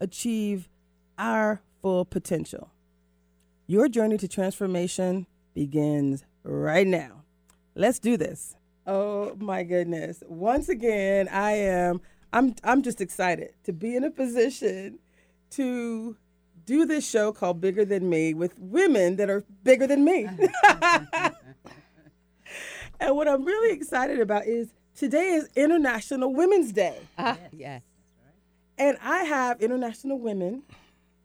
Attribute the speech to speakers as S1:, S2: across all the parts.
S1: achieve our full potential. Your journey to transformation begins right now. Let's do this. Oh my goodness. Once again, I am I'm I'm just excited to be in a position to do this show called Bigger Than Me with women that are bigger than me. and what I'm really excited about is today is International Women's Day.
S2: Ah, yes.
S1: And I have international women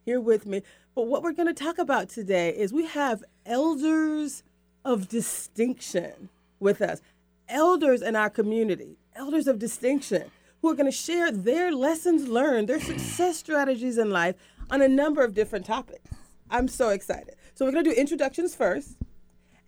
S1: here with me. But what we're going to talk about today is we have elders of distinction with us, elders in our community, elders of distinction who are going to share their lessons learned, their success strategies in life on a number of different topics. I'm so excited. So we're going to do introductions first.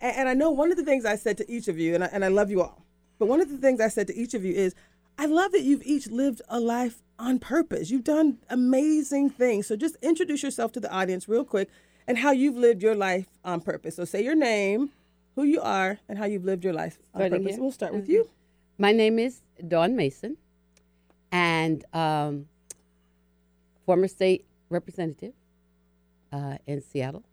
S1: And, I know one of the things I said to each of you, and I, and I love you all, but one of the things I said to each of you is, I love that you've each lived a life on purpose. You've done amazing things. So just introduce yourself to the audience real quick and how you've lived your life on purpose. So say your name, who you are, and how you've lived your life on
S2: Starting
S1: purpose.
S2: here?
S1: We'll start with you.
S2: My name is Dawn Mason, and um, former state representative uh, in Seattle,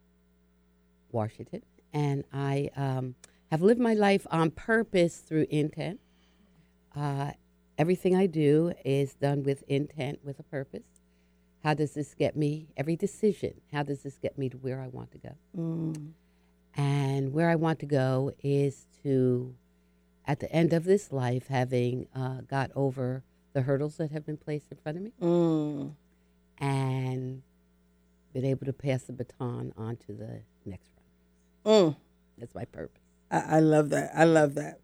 S2: Washington. And I um, have lived my life on purpose through intent. Uh, everything I do is done with intent, with a purpose. How does this get me? Every decision, how does this get me to where I want to go?
S1: Mm.
S2: And where I want to go is to, at the end of this life, having uh, got over the hurdles that have been placed in front of me
S1: Mm.
S2: and been able to pass the baton on to the next run.
S1: Mm.
S2: That's my purpose.
S1: I, I love that. I love that.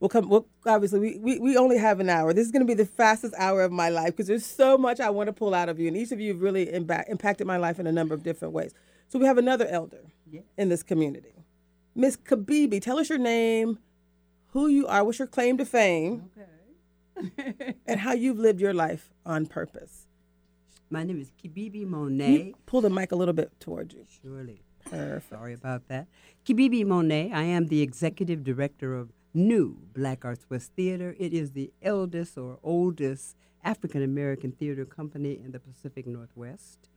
S1: We'll come. We'll, obviously, we, we, we only have an hour. This is going to be the fastest hour of my life because there's so much I want to pull out of you, and each of you have really impa- impacted my life in a number of different ways. So we have another elder in this community, Miss Kibibi. Tell us your name, who you are, what's your claim to fame, and how you've lived your life on purpose.
S3: My name is Kibibi Monet.
S1: pull the mic a little bit towards you.
S3: Surely.
S1: Perfect.
S3: Sorry about that. Kibibi Monet. I am the executive director of New Black Arts West Theater. It is the eldest or oldest African American theater company in the Pacific Northwest.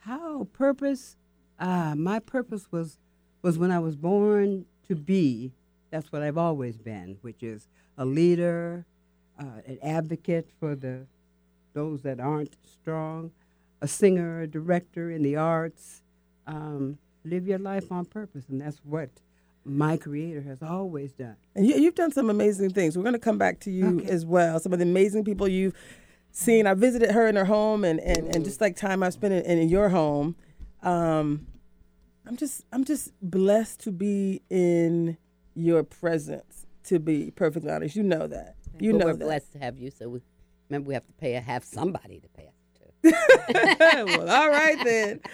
S3: How purpose? Ah, my purpose was was when I was born to be. That's what I've always been, which is a leader, uh, an advocate for the those that aren't strong, a singer, a director in the arts. Um, live your life on purpose, and that's what my Creator has always done.
S1: And you, you've done some amazing things. We're going to come back to you
S3: Okay.
S1: as well. Some of the amazing people you've seen. I visited her in her home, and, and, and just like time I've spent in, in your home. Um, I'm just I'm just blessed to be in your presence. To be perfectly honest, you know that. You
S2: but
S1: know
S2: we're
S1: that.
S2: blessed to have you, so we, remember we have to pay a have somebody to pay us to.
S1: well, all right then.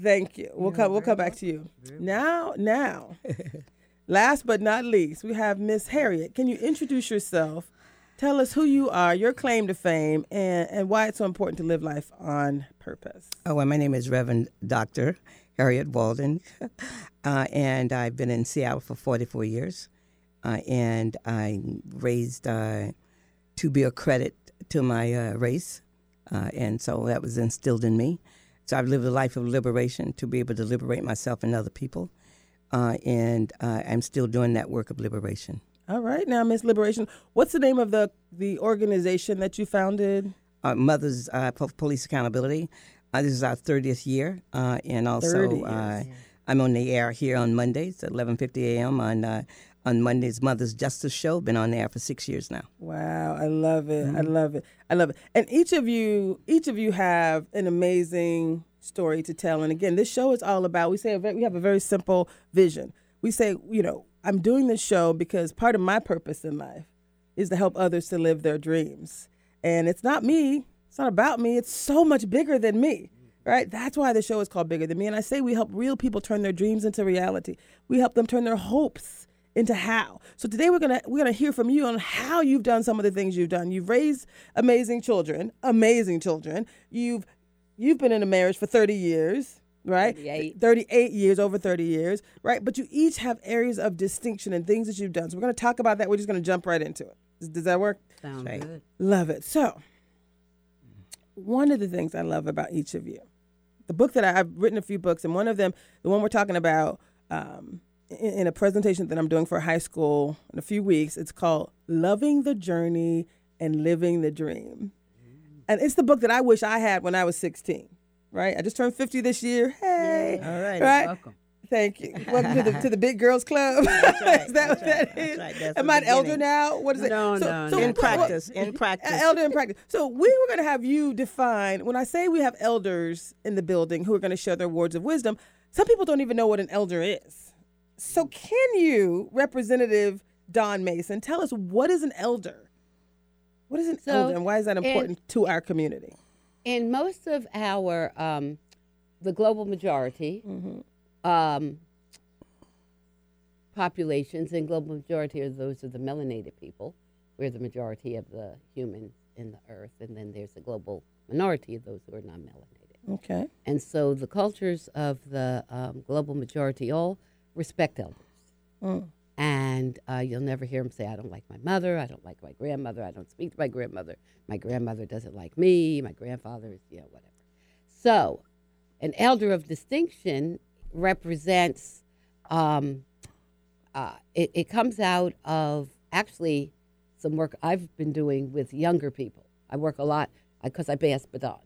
S1: Thank you. We'll come. We'll come back to you now. Now, last but not least, we have Miss Harriet. Can you introduce yourself? Tell us who you are, your claim to fame, and, and why it's so important to live life on purpose.
S4: Oh, well, my name is Reverend Dr. Harriet Walden, uh, and I've been in Seattle for 44 years. Uh, and I raised uh, to be a credit to my uh, race, uh, and so that was instilled in me. So I've lived a life of liberation to be able to liberate myself and other people, uh, and uh, I'm still doing that work of liberation.
S1: All right, now Miss Liberation, what's the name of the the organization that you founded?
S4: uh, Mothers uh, Police Accountability. Uh, this is our 30th year, uh, and also uh, I'm on the air here on Mondays at 11:50 a.m. on uh, on Monday's Mother's Justice Show. Been on the air for six years now.
S1: Wow, I love it. I mm-hmm. love it. I love it. And each of you, each of you have an amazing story to tell. And again, this show is all about. We say a ve- we have a very simple vision. We say, you know, I'm doing this show because part of my purpose in life is to help others to live their dreams. And it's not me It's not about me. It's so much bigger than me. Right? That's why the show is called Bigger Than Me. And I say we help real people turn their dreams into reality. We help them turn their hopes into how. So today we're gonna we're gonna hear from you on how you've done some of the things you've done. You've raised amazing children, amazing children. You've you've been in a marriage for 30 years, right?
S2: 38.
S1: 38 years, over 30 years, right? But you each have areas of distinction and things that you've done. So we're gonna talk about that. We're just gonna jump right into it. Does, does that work?
S3: Sounds
S4: Right.
S3: good.
S1: Love it. So, one of the things I love about each of you, the book that I, I've written a few books, and one of them, the one we're talking about um, in, in a presentation that I'm doing for high school in a few weeks, it's called Loving the Journey and Living the Dream. Mm. And it's the book that I wish I had when I was 16, right? I just turned 50 this year. Hey.
S4: All right.
S1: Right?
S3: Welcome.
S1: Thank you. Welcome to the, to the Big Girls Club.
S4: right,
S1: is that what
S4: that's right, that's
S1: is?
S4: right,
S1: Am I an elder
S4: beginning.
S1: now? What is it?
S3: No, no, no.
S4: In
S1: what-
S4: practice,
S1: what-
S4: in practice.
S1: Elder in practice. So we were going to have you define. When I say we have elders in the building who are going to share their words of wisdom, some people don't even know what an elder is. So can you, Representative Dawn Mason, tell us what is an elder? What is an
S2: So,
S1: elder, and why is that
S2: in-
S1: important to our community?
S2: in most of our um, the global majority um, populations and global majority are those of the melanated people we're the majority of the humans in the earth and then there's a global minority of those who are non-melanated
S1: Okay.
S2: and so the cultures of the um, global majority all respect elders
S1: Mm.
S2: and uh, you'll never hear them say, I don't like my mother, I don't like my grandmother, I don't speak to my grandmother, my grandmother doesn't like me, my grandfather is, you know, whatever. So, an elder of distinction represents, um, uh, it, it comes out of actually some work I've been doing with younger people. I work a lot because I pass batons.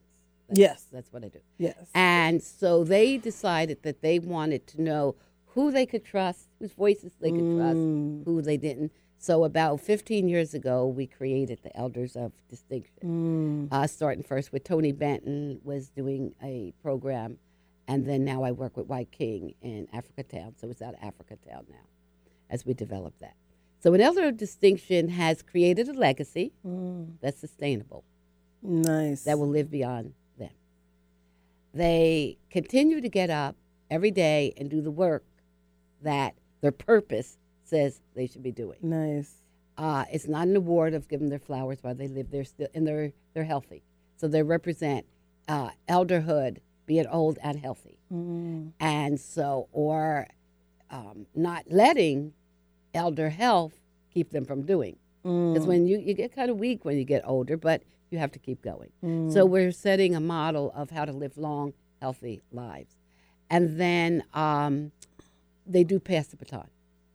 S2: That's,
S1: Yes.
S2: That's what I do.
S1: Yes.
S2: And so they decided that they wanted to know who they could trust, whose voices they could
S1: Mm.
S2: trust, who they didn't. So about 15 years ago, we created the Elders of Distinction.
S1: Mm.
S2: Uh, starting first with Tony Benton was doing a program, and then now I work with Wyking in Africa Town. So it's out of Africa Town now, as we develop that. So an Elder of Distinction has created a legacy
S1: Mm.
S2: that's sustainable
S1: Nice.
S2: that will live beyond them. They continue to get up every day and do the work that their purpose says they should be doing.
S1: nice.
S2: Uh, it's not an award of giving their flowers while they live. They're still and they're they're healthy, so they represent uh, elderhood, being old and healthy,
S1: Mm.
S2: and so or um, not letting elder health keep them from doing. Because
S1: Mm.
S2: when you, you get kind of weak when you get older, but you have to keep going.
S1: Mm.
S2: So we're setting a model of how to live long, healthy lives. And then um, they do pass the baton.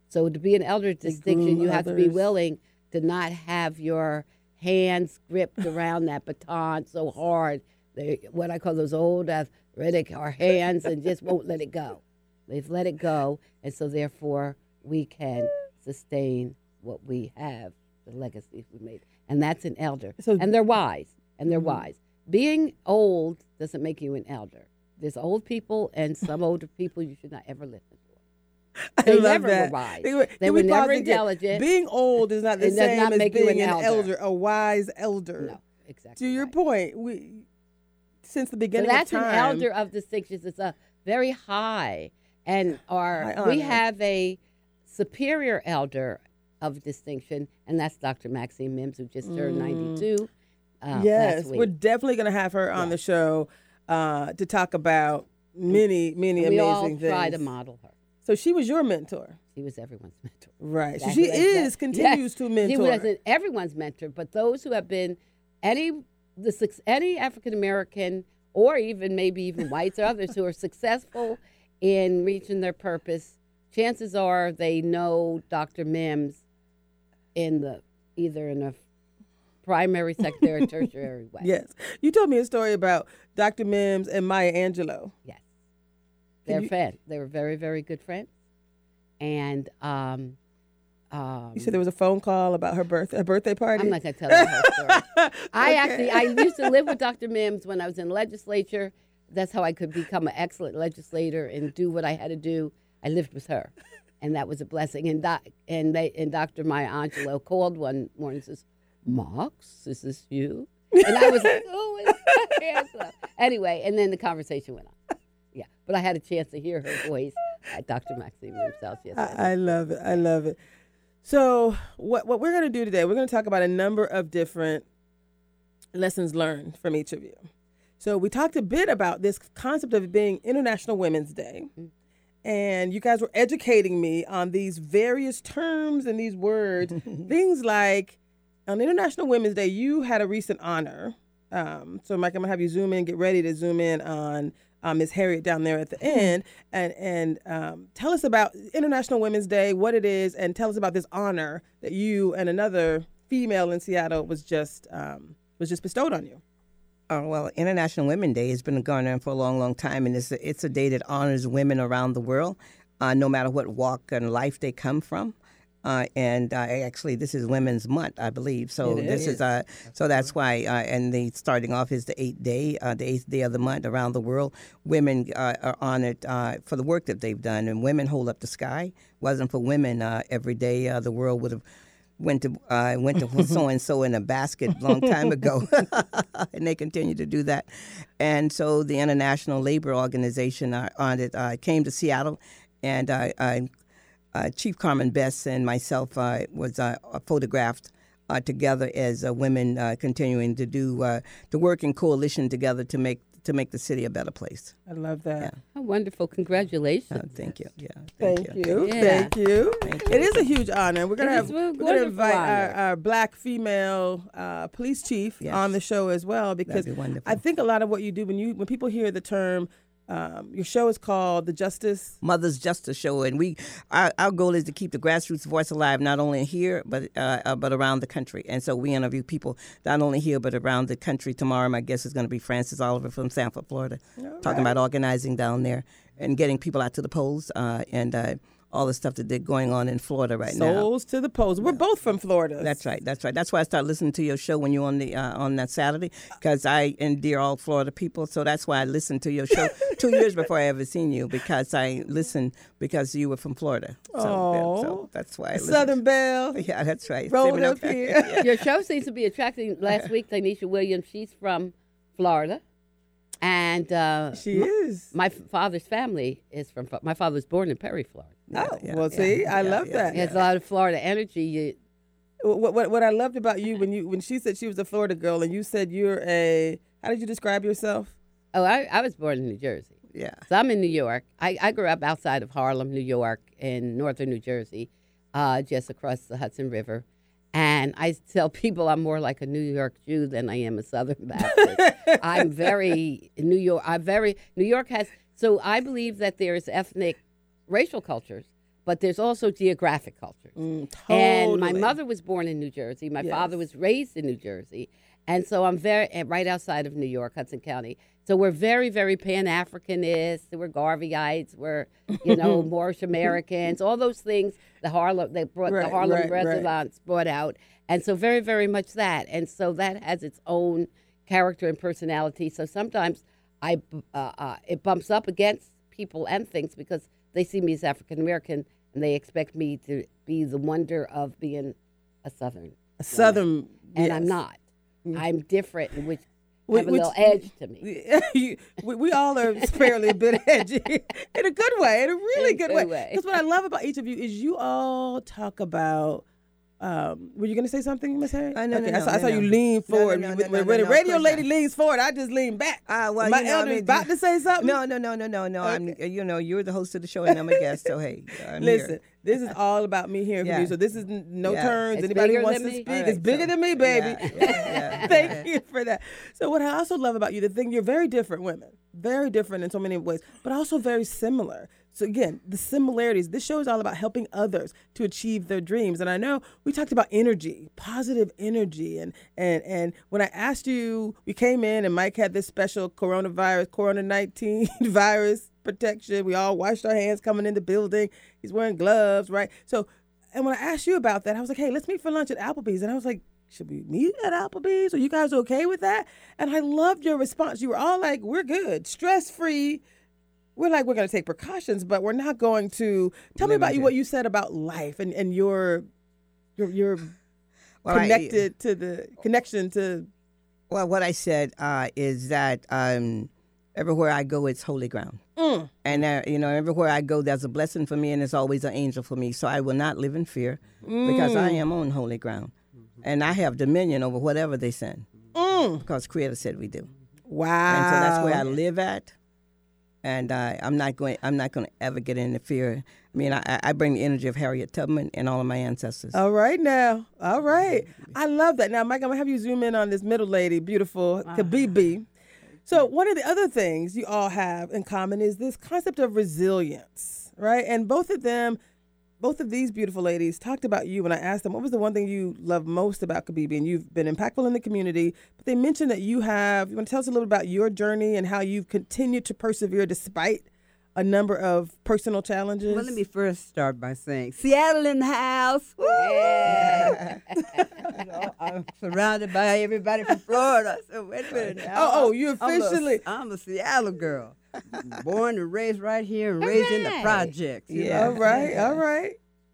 S2: So to be an elder distinction, you have to be willing to not have your hands gripped around that baton so hard. They, what I call those old arthritic our hands and just won't let it go. They've let it go, and so therefore we can sustain what we have, the legacy we made, and that's an elder.
S1: So-
S2: and they're wise, and they're
S1: Mhm.
S2: wise. Being old doesn't make you an elder. There's old people and some older people you should not ever listen to.
S1: I
S2: They
S1: love
S2: never were wise.
S1: They were,
S2: They were never intelligent.
S1: Being old is not the
S2: It
S1: same
S2: not
S1: as being
S2: an
S1: an
S2: elder.
S1: elder, a wise elder.
S2: No, exactly.
S1: To your
S2: right.
S1: point, we since the
S2: So
S1: beginning
S2: that's an elder of distinctions. It's a very high, and our we have a superior elder of distinction, and that's Dr. Maxine Mims, who just turned
S1: Mm.
S2: 92. Uh,
S1: yes, we're definitely going to have her on the show uh, to talk about many, many
S2: we all
S1: amazing things.
S2: try to model her.
S1: So she was your mentor,
S2: She was everyone's mentor.
S1: right? So
S2: Exactly
S1: she
S2: like
S1: is
S2: that.
S1: continues
S2: Yes.
S1: to mentor.
S2: She wasn't everyone's mentor, but those who have been any the any African American or even maybe even whites or others who are successful in reaching their purpose, chances are they know Dr. Mims in the either in a primary, secondary, tertiary way.
S1: Yes, you told me a story about Dr. Mims and Maya Angelou.
S2: Yes. They're
S1: you-
S2: friends. They were very, very good friends. And um, um,
S1: You said there was a phone call about her birth, her birthday party.
S2: I'm not going to tell you whole story. I
S1: Okay.
S2: actually I used to live with Dr. Mims when I was in legislature. That's how I could become an excellent legislator and do what I had to do. I lived with her, and that was a blessing. And doc, and they and Dr. Maya Angelou called one morning and says, "Mox, is this you?" And I was like, "Who is Angela?" Anyway, and then the conversation went on. But I had a chance to hear her voice at Dr. Maxine himself yesterday.
S1: I, I love it. I love it. So, what what we're going to do today? We're going to talk about a number of different lessons learned from each of you. So, we talked a bit about this concept of being International Women's Day, and you guys were educating me on these various terms and these words. Things like on International Women's Day, you had a recent honor. Um, so, Mike, I'm gonna have you zoom in. Get ready to zoom in on um, Miss Harriet down there at the end, and and um, tell us about International Women's Day, what it is, and tell us about this honor that you and another female in Seattle was just um, was just bestowed on you.
S4: Uh, well, International Women's Day has been going on for a long, long time, and it's a, it's a day that honors women around the world, uh, no matter what walk in life they come from. Uh, and uh, actually, this is Women's Month, I believe. So
S1: It
S4: this
S1: is.
S4: is uh, so that's why. Uh, and the starting off is the eighth day, uh, the eighth day of the month around the world. Women uh, are honored uh, for the work that they've done, and women hold up the sky. Wasn't for women, uh, every day uh, the world would have went to uh, went to so and so in a basket a long time ago, and they continue to do that. And so the International Labor Organization uh, on it uh, came to Seattle, and I uh, Chief Carmen Best and myself uh, was uh, photographed uh, together as uh, women uh, continuing to do uh, to work in coalition together to make to make the city a better place.
S1: I love that.
S4: Yeah.
S2: How wonderful! Congratulations.
S4: Uh, thank you. Yeah.
S1: Thank, you.
S2: Yeah.
S1: Thank you.
S4: Thank
S1: It is a huge honor. We're gonna
S2: It
S1: have we're gonna invite our, our black female uh, police chief
S4: Yes.
S1: on the show as well because
S4: be.
S1: I think a lot of what you do when you when people hear the term um, your show is called the Justice
S4: Mother's Justice Show, and we our, our goal is to keep the grassroots voice alive, not only here but uh, uh, but around the country. And so we interview people not only here but around the country. Tomorrow, my guest is going to be Francis Oliver from Sanford, Florida, talking about organizing down there and getting people out to the polls uh, and uh, all the stuff that they're going on in Florida right now.
S1: Souls to the Polls. We're both from Florida.
S4: That's right. That's right. That's why I started listening to your show when you're on the uh, on that Saturday because I endear all Florida people. So that's why I listened to your show two years before I ever seen you because I listened because you were from Florida. So, that-
S1: Aw.
S4: so that's why I listened.
S1: Southern Belle.
S4: Yeah, that's right.
S1: Rolled
S4: Saving
S1: up here.
S2: Your show seems to be attracting. Last week, Tanisha Williams, she's from Florida, and uh,
S1: She is.
S2: my father's family is from. My father was born in Perry, Florida.
S1: Oh,
S4: yeah,
S1: well,
S4: yeah,
S1: see, I love
S4: yeah,
S1: that.
S2: He has a lot of Florida energy. You,
S1: What, what what I loved about you when you when she said she was a Florida girl and you said you're a how did you describe yourself?
S2: oh, I, I was born in New Jersey.
S4: Yeah.
S2: So I'm in New York. I, I grew up outside of Harlem, New York, in northern New Jersey, uh, just across the Hudson River. And I tell people I'm more like a New York Jew than I am a Southern Baptist. I'm very New York. I'm very New York has. So I believe that there's ethnic, racial cultures, but there's also geographic cultures. And my mother was born in New Jersey. My father was raised in New Jersey. And so I'm very eh, right outside of New York, Hudson County. So we're very, very Pan Africanist. We're Garveyites. We're, you know, Moorish Americans. All those things. The Harlem, they brought
S1: Right,
S2: the Harlem
S1: right, right.
S2: Renaissance brought out, and so very, very much that. And so that has its own character and personality. So sometimes I, uh, uh, it bumps up against people and things because they see me as African American and they expect me to be the wonder of being a Southern
S1: A Southern
S2: and I'm
S1: yes.
S2: not. Mm. I'm different, which
S1: Wh-
S2: have a
S1: which-
S2: little edge to me.
S1: You- we, we all are fairly a bit edgy in a good way, in a really
S2: In
S1: good,
S2: good
S1: way.
S2: way.
S1: Because what I love about each of you is you all talk about. Um, were you going to say something, Miss Harry?
S4: Uh, no, no,
S1: okay, I
S4: no,
S1: saw, I
S4: no,
S1: saw you
S4: no.
S1: lean
S4: No, no,
S1: forward.
S4: no,
S1: when
S4: no, no,
S1: when
S4: no,
S1: the radio
S4: course
S1: lady
S4: not.
S1: leans forward, I just lean back.
S4: Ah, well,
S1: My
S4: you know,
S1: elder is
S4: mean,
S1: about to say something.
S4: No, no, no, no, no, no. I'm, you know, you're the host of the show and I'm a guest, so hey, I'm
S1: Listen,
S4: here.
S1: this is all about me hearing from
S4: Yeah.
S1: you. So this is no
S4: Yeah.
S1: turns.
S2: It's
S1: Anybody wants to speak,
S2: All
S1: it's bigger
S4: so-
S1: than me, baby.
S4: Yeah, yeah, yeah,
S1: Thank
S4: yeah.
S1: you for that. So what I also love about you, the thing you're very different women, very different in so many ways, but also very similar. So again, the similarities. This show is all about helping others to achieve their dreams. And I know we talked about energy, positive energy, and and and when I asked you, we came in and Mike had this special coronavirus, Corona nineteen virus protection. We all washed our hands coming in the building. He's wearing gloves, right? So, and when I asked you about that, I was like, hey, let's meet for lunch at Applebee's, and I was like should we meet at Applebee's? Are you guys okay with that? And I loved your response. You were all like, we're good, stress free. We're like, we're going to take precautions, but we're not going to. Tell me about you what you said about life and, and your, your, your
S4: Well, I-
S1: connected to the connection to
S4: Well, what I said uh, is that um, everywhere I go, it's holy ground.
S1: Mm.
S4: And, uh, you know, everywhere I go, there's a blessing for me and there's always an angel for me. So I will not live in fear because I am on holy ground. And I have dominion over whatever they send
S1: Mm.
S4: because Creator said we do.
S1: Wow.
S4: And so that's where I live at. And uh, I'm not going. I'm not going to ever get into fear. I mean, I, I bring the energy of Harriet Tubman and all of my ancestors.
S1: All right now. All right. I love that. Now, Mike, I'm gonna have you zoom in on this middle lady, beautiful Kibibi. So one of the other things you all have in common is this concept of resilience, right? And both of them, both of these beautiful ladies talked about you when I asked them what was the one thing you love most about Kibibi, and you've been impactful in the community. But they mentioned that you have. You want to tell us a little about your journey and how you've continued to persevere despite a number of personal challenges.
S3: Well, let me first start by saying Seattle in the house. Woo! You know, I'm surrounded by everybody from Florida. So wait a minute. now.
S1: Oh, oh, you
S3: I'm a-
S1: officially-
S3: I'm a, Seattle girl, born and raised right here and raised in the
S2: right.
S3: projects. you
S4: Yeah.
S3: know.
S1: All right. All right.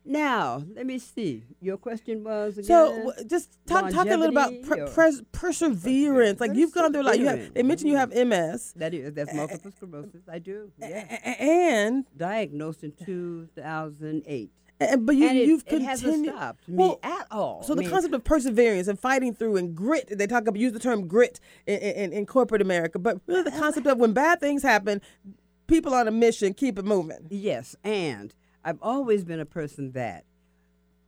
S3: Now, let me see. Your question was again.
S1: So w- just talk talk a little about per- pres- perseverance. Like you've gone through a lot. You have they mentioned you have MS,
S3: that is that's multiple sclerosis. I do. Yeah.
S1: and,
S3: Diagnosed in 2008.
S1: And but you
S3: it,
S1: you've
S3: it hasn't stopped me
S1: Well,
S3: at all.
S1: So
S3: I
S1: the concept of perseverance and fighting through and grit. They talk about use the term grit in, in, in corporate America, but really the concept of when bad things happen, people on a mission keep it moving.
S3: Yes, and I've always been a person that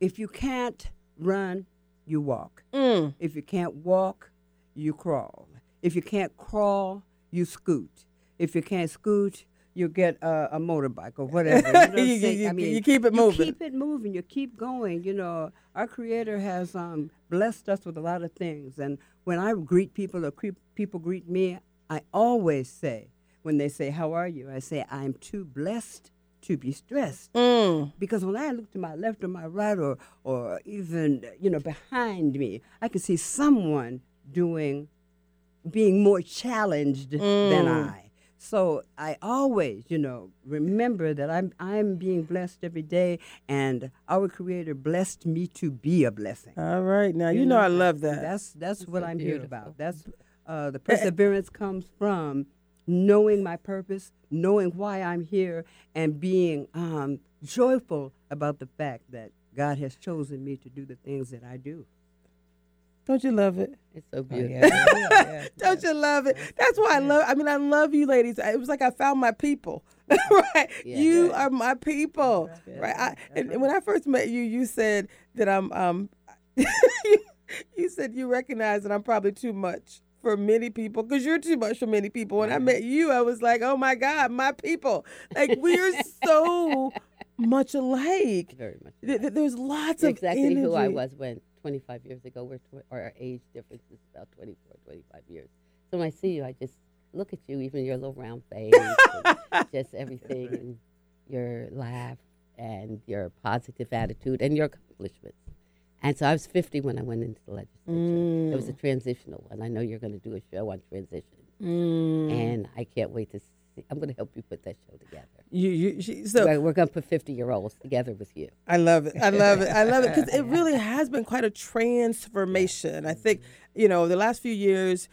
S3: if you can't run, you walk.
S1: Mm.
S3: If you can't walk, you crawl. If you can't crawl, you scoot. If you can't scoot, you get a, a motorbike or whatever. You, know
S1: You- you-
S3: I mean,
S1: you keep it moving.
S3: You keep it moving. You keep going. You know, our Creator has um, blessed us with a lot of things. And when I greet people or cre- people greet me, I always say, when they say, "How are you?" I say, "I'm too blessed to be stressed."
S1: Mm.
S3: because when I look to my left or my right or or even you know behind me, I can see someone doing being more challenged than I. So I always, you know, remember that I'm I'm being blessed every day, and our Creator blessed me to be a blessing.
S1: All right, now you know I love that.
S3: That's that's what
S2: so
S3: I'm here about. That's uh, the perseverance comes from knowing my purpose, knowing why I'm here, and being um, joyful about the fact that God has chosen me to do the things that I do.
S1: Don't you love it?
S2: It's so
S4: Oh,
S2: beautiful.
S4: yeah, yeah, yeah.
S1: Don't you love it? That's why I love. I mean, I love you, ladies. It was like I found my people, right?
S2: Yeah.
S1: you are my people, right? I, and, and when I first met you, you said that I'm. Um, you said you recognize that I'm probably too much for many people because you're too much for many people. When I met you, I was like, oh my God, my people. Like we are so much alike.
S2: Very much.
S1: Th- th- There's lots
S2: You're
S1: of
S2: exactly who I was when 25 years ago. We're tw- our age difference is about 24, 25 years. So when I see you, I just look at you, even your little round face, and just everything, and your laugh, and your positive attitude, and your accomplishments. And so I was 50 when I went into the legislature. It was a transitional one. I know you're going to do a show on transition,
S1: Mm.
S2: and I can't wait to see. I'm going to help you put that show together.
S1: You, you, she, so
S2: We're, we're going to put 50 year olds together with you.
S1: I love it. I love it. I love it because it really has been quite a transformation. I think, you know, the last few years,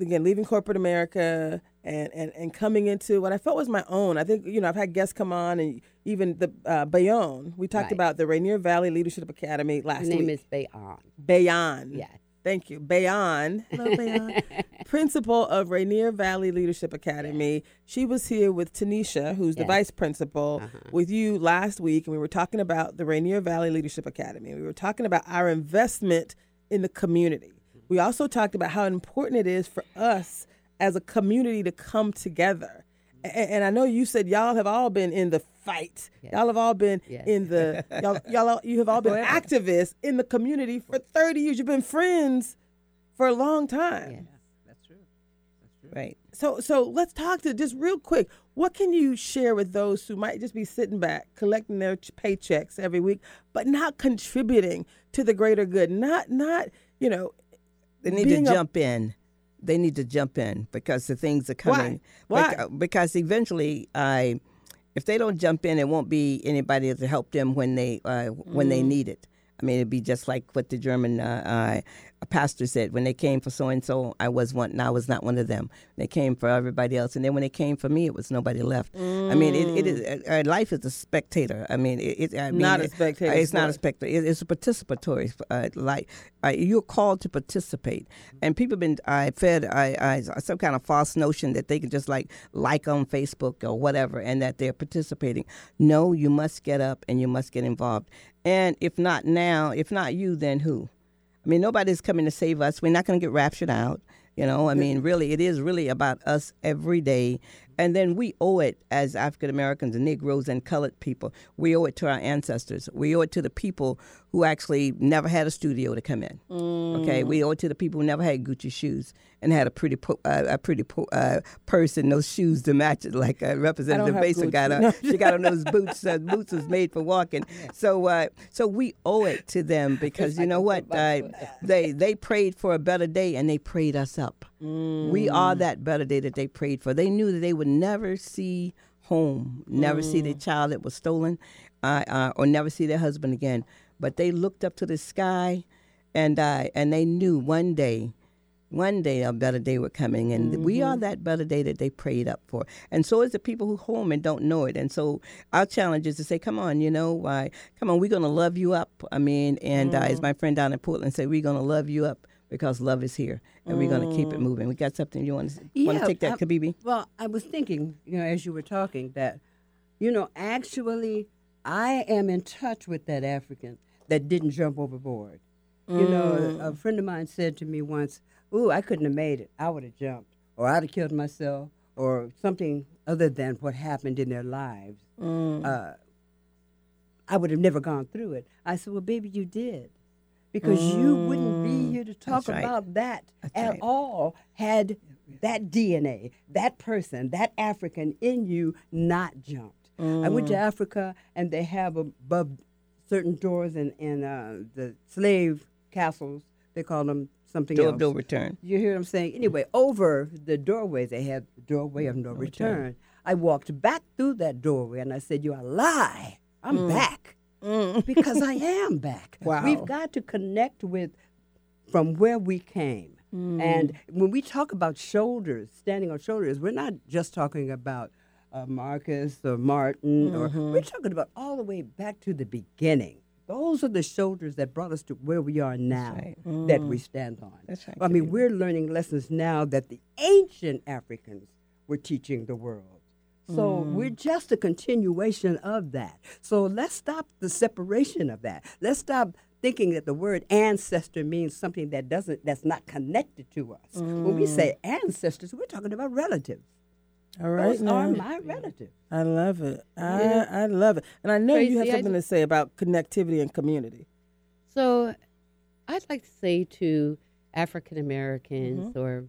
S1: again, leaving corporate America and, and, and coming into what I felt was my own. I think, you know, I've had guests come on and even the uh, Bayonne. We talked
S2: Right.
S1: about the Rainier Valley Leadership Academy last
S2: Her name
S1: week.
S2: is Bayon.
S1: Bayonne.
S2: Yes.
S1: Thank you. Bayonne. Hello, Bayonne. principal of Rainier Valley Leadership Academy. She was here with Tanisha, who's the vice principal, uh-huh. with you last week, and we were talking about the Rainier Valley Leadership Academy. We were talking about our investment in the community. Mm-hmm. We also talked about how important it is for us as a community to come together. A- And, I know you said y'all have all been in the fight. Y'all have all been
S2: Yes.
S1: in the y'all, y'all you have all been activists in the community for 30 years. You've been friends for a long time.
S2: Yes.
S3: That's true. That's true.
S4: Right.
S1: So so let's talk to just real quick. What can you share with those who might just be sitting back collecting their ch- paychecks every week but not contributing to the greater good? Not not, you know,
S4: They need
S1: being
S4: to
S1: a-
S4: jump in. They need to jump in because the things are coming.
S1: Why?
S4: Beca- Because eventually, I, if they don't jump in, it won't be anybody to help them when they uh, when
S1: Mm.
S4: they need it. I mean, it'd be just like what the German uh, uh, a pastor said when they came for so and so, I was one. And I was not one of them. They came for everybody else, and then when they came for me, it was nobody left. I mean, it, it is uh, uh, life is a spectator. I mean, it, it I mean,
S1: Not a spectator
S4: uh, It's not a spectator. It, it's a participatory uh, life. Uh, you're called to participate, and people have been I fed I, I some kind of false notion that they can just like like on Facebook or whatever, and that they're participating. No, you must get up and you must get involved. And if not now, if not you, then who? I mean, nobody's coming to save us. We're not going to get raptured out. You know, I mean, really, it is really about us every day. And then we owe it as African Americans and Negroes and colored people. We owe it to our ancestors. We owe it to the people who actually never had a studio to come in. Okay, mm. we owe it to the people who never had Gucci shoes and had a pretty po- uh, a pretty po- uh, purse and those shoes to match it, like uh, Representative Basin got on. she got on those boots. Uh, boots was made for walking. So, uh, so we owe it to them because you know what? Uh, they they prayed for a better day and they prayed us up. We are that better day that they prayed for. They knew that they would never see home, never see their child that was stolen, uh, uh, or never see their husband again. But they looked up to the sky, and uh, and they knew one day one day a better day was coming and we are mm-hmm. that better day that they prayed up for. And so is the people who home and don't know it. And so our challenge is to say come on you know why? Come on we're going to love you up. I mean and uh, as mm-hmm. my friend down in portland said we're going to love you up because love is here and we're going to keep it mm. moving. We got something you want to want to take that
S3: I-
S4: kibibi
S3: Well, I was thinking, you know, as you were talking, that, you know, actually, I am in touch with that African that didn't jump overboard. You know, a mm. friend of mine said to me once, Ooh, I couldn't have made it. I would have jumped, or I'd have killed myself, or something other than what happened in their lives. Uh, I would have never gone through it. I said, Well, baby, you did. Because you wouldn't be here to talk
S4: right.
S3: about that
S4: That's
S3: at
S4: right.
S3: all had that DNA, that person, that African in you not jumped. I went
S4: Mm.
S3: to Africa and they have above certain doors in, in uh, the slave castles, they call them something
S4: do
S3: else.
S4: do return
S3: You hear what I'm saying? Anyway, over the doorway, they had the doorway of no return. I walked back through that doorway and I said, You are a lie. I'm back. Because I am back.
S1: Wow.
S3: We've got to connect with from where we came. And when we talk about shoulders, standing on shoulders, we're not just talking about uh, Marcus or Martin, or we're talking about all the way back to the beginning. Those are the shoulders that brought us to where we are now
S4: right.
S3: that we mm. stand on.
S4: That's right,
S3: I mean, we're learning lessons now that the ancient Africans were teaching the world. So mm. we're just a continuation of that. So let's stop the separation of that. Let's stop thinking that the word ancestor means something that doesn't that's not connected to us. When we say mm. ancestors, we're talking about relatives.
S1: All right,
S3: Those are my relatives.
S1: I love it. I, I love it. And I know you have something to say about connectivity and community.
S2: So, I'd like to say to African Americans or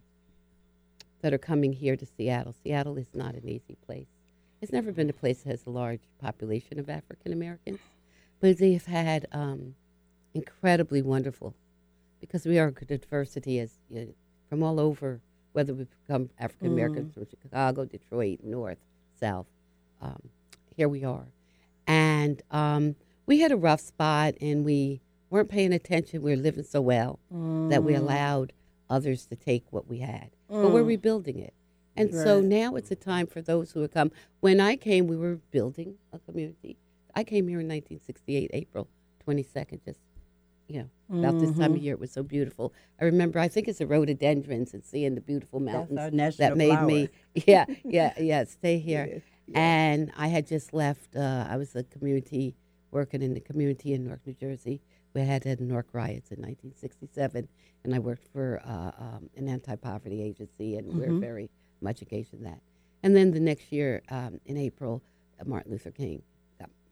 S2: that are coming here to Seattle, Seattle is not an easy place. It's never been a place that has a large population of African Americans, but they've had um, incredibly wonderful, because we are a diversity as you know, from all over, whether we become African Americans from Chicago, Detroit, North, South. Um, here we are. And um, we had a rough spot and we weren't paying attention. We were living so well that we allowed others to take what we had. But we're rebuilding it. And so now it's a time for those who have come. When I came, we were building a community. I came here in 1968, April 22nd, just, you know, about this time of year. It was so beautiful. I remember, I think it's the rhododendrons and seeing the beautiful mountains that made me, yeah, yeah, yeah, stay here. And I had just left. Uh, I was a community working in the community in Newark, New Jersey. We had had Newark riots in 1967, and I worked for uh, um, an anti-poverty agency, and we we're very much engaged in that. And then the next year, um, in April, uh, Martin Luther King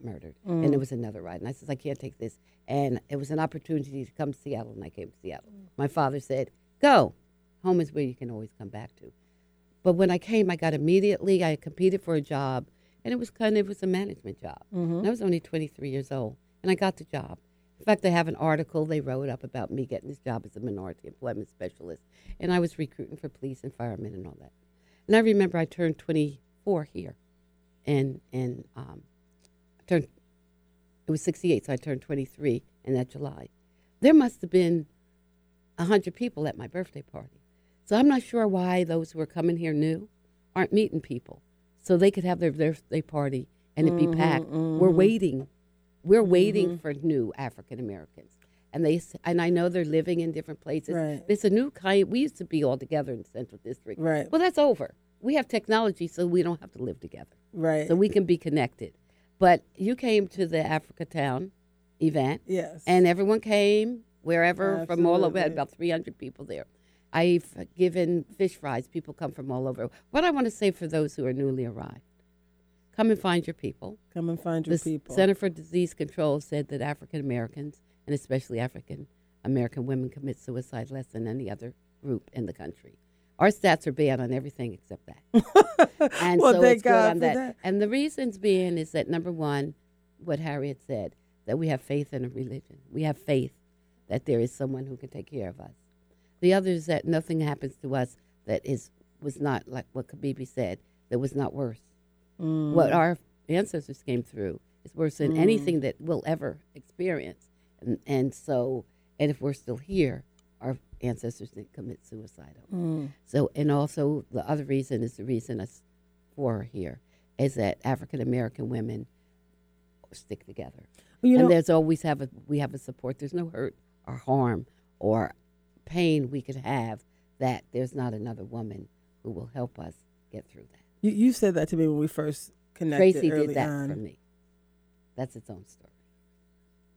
S2: murdered, and mm. there was another riot. And I said, I can't take this. And it was an opportunity to come to Seattle, and I came to Seattle. Mm. My father said, "Go, home is where you can always come back to." But when I came, I got immediately. I competed for a job, and it was kind of it was a management job. Mm-hmm. And I was only 23 years old, and I got the job. In fact, they have an article they wrote up about me getting this job as a minority employment specialist, and I was recruiting for police and firemen and all that. And I remember I turned 24 here, and and um, I turned. It was 68, so I turned 23 in that July. There must have been hundred people at my birthday party. So I'm not sure why those who are coming here new aren't meeting people, so they could have their birthday party and it be mm-hmm, packed. We're mm-hmm. waiting, we're waiting mm-hmm. for new African Americans, and they and I know they're living in different places.
S1: Right.
S2: It's a new kind. We used to be all together in the Central District.
S1: Right.
S2: Well, that's over. We have technology, so we don't have to live together
S1: Right.
S2: so we can be connected. But you came to the Africa Town event,
S1: yes.
S2: and everyone came wherever from all over. Had about 300 people there. I've given fish fries. People come from all over. What I want to say for those who are newly arrived come and find your people.
S1: Come and find your
S2: S-
S1: people.
S2: Center for Disease Control said that African Americans, and especially African American women, commit suicide less than any other group in the country. Our stats are bad on everything except that. And
S1: well,
S2: so
S1: thank
S2: it's good
S1: God
S2: on
S1: for
S2: that.
S1: that.
S2: And the reasons being is that number one, what Harriet said, that we have faith in a religion. We have faith that there is someone who can take care of us. The other is that nothing happens to us that is was not like what Kibibi said, that was not worse.
S1: Mm.
S2: What our ancestors came through is worse than anything that we'll ever experience. And and so and if we're still here, ancestors didn't commit suicide.
S1: Mm.
S2: So, and also the other reason is the reason us are here is that African American women stick together,
S1: You
S2: and
S1: know,
S2: there's always have a we have a support. There's no hurt or harm or pain we could have that there's not another woman who will help us get through that.
S1: you, you said that to me when we first connected
S2: Traci
S1: early
S2: did that
S1: on.
S2: for me. That's its own story.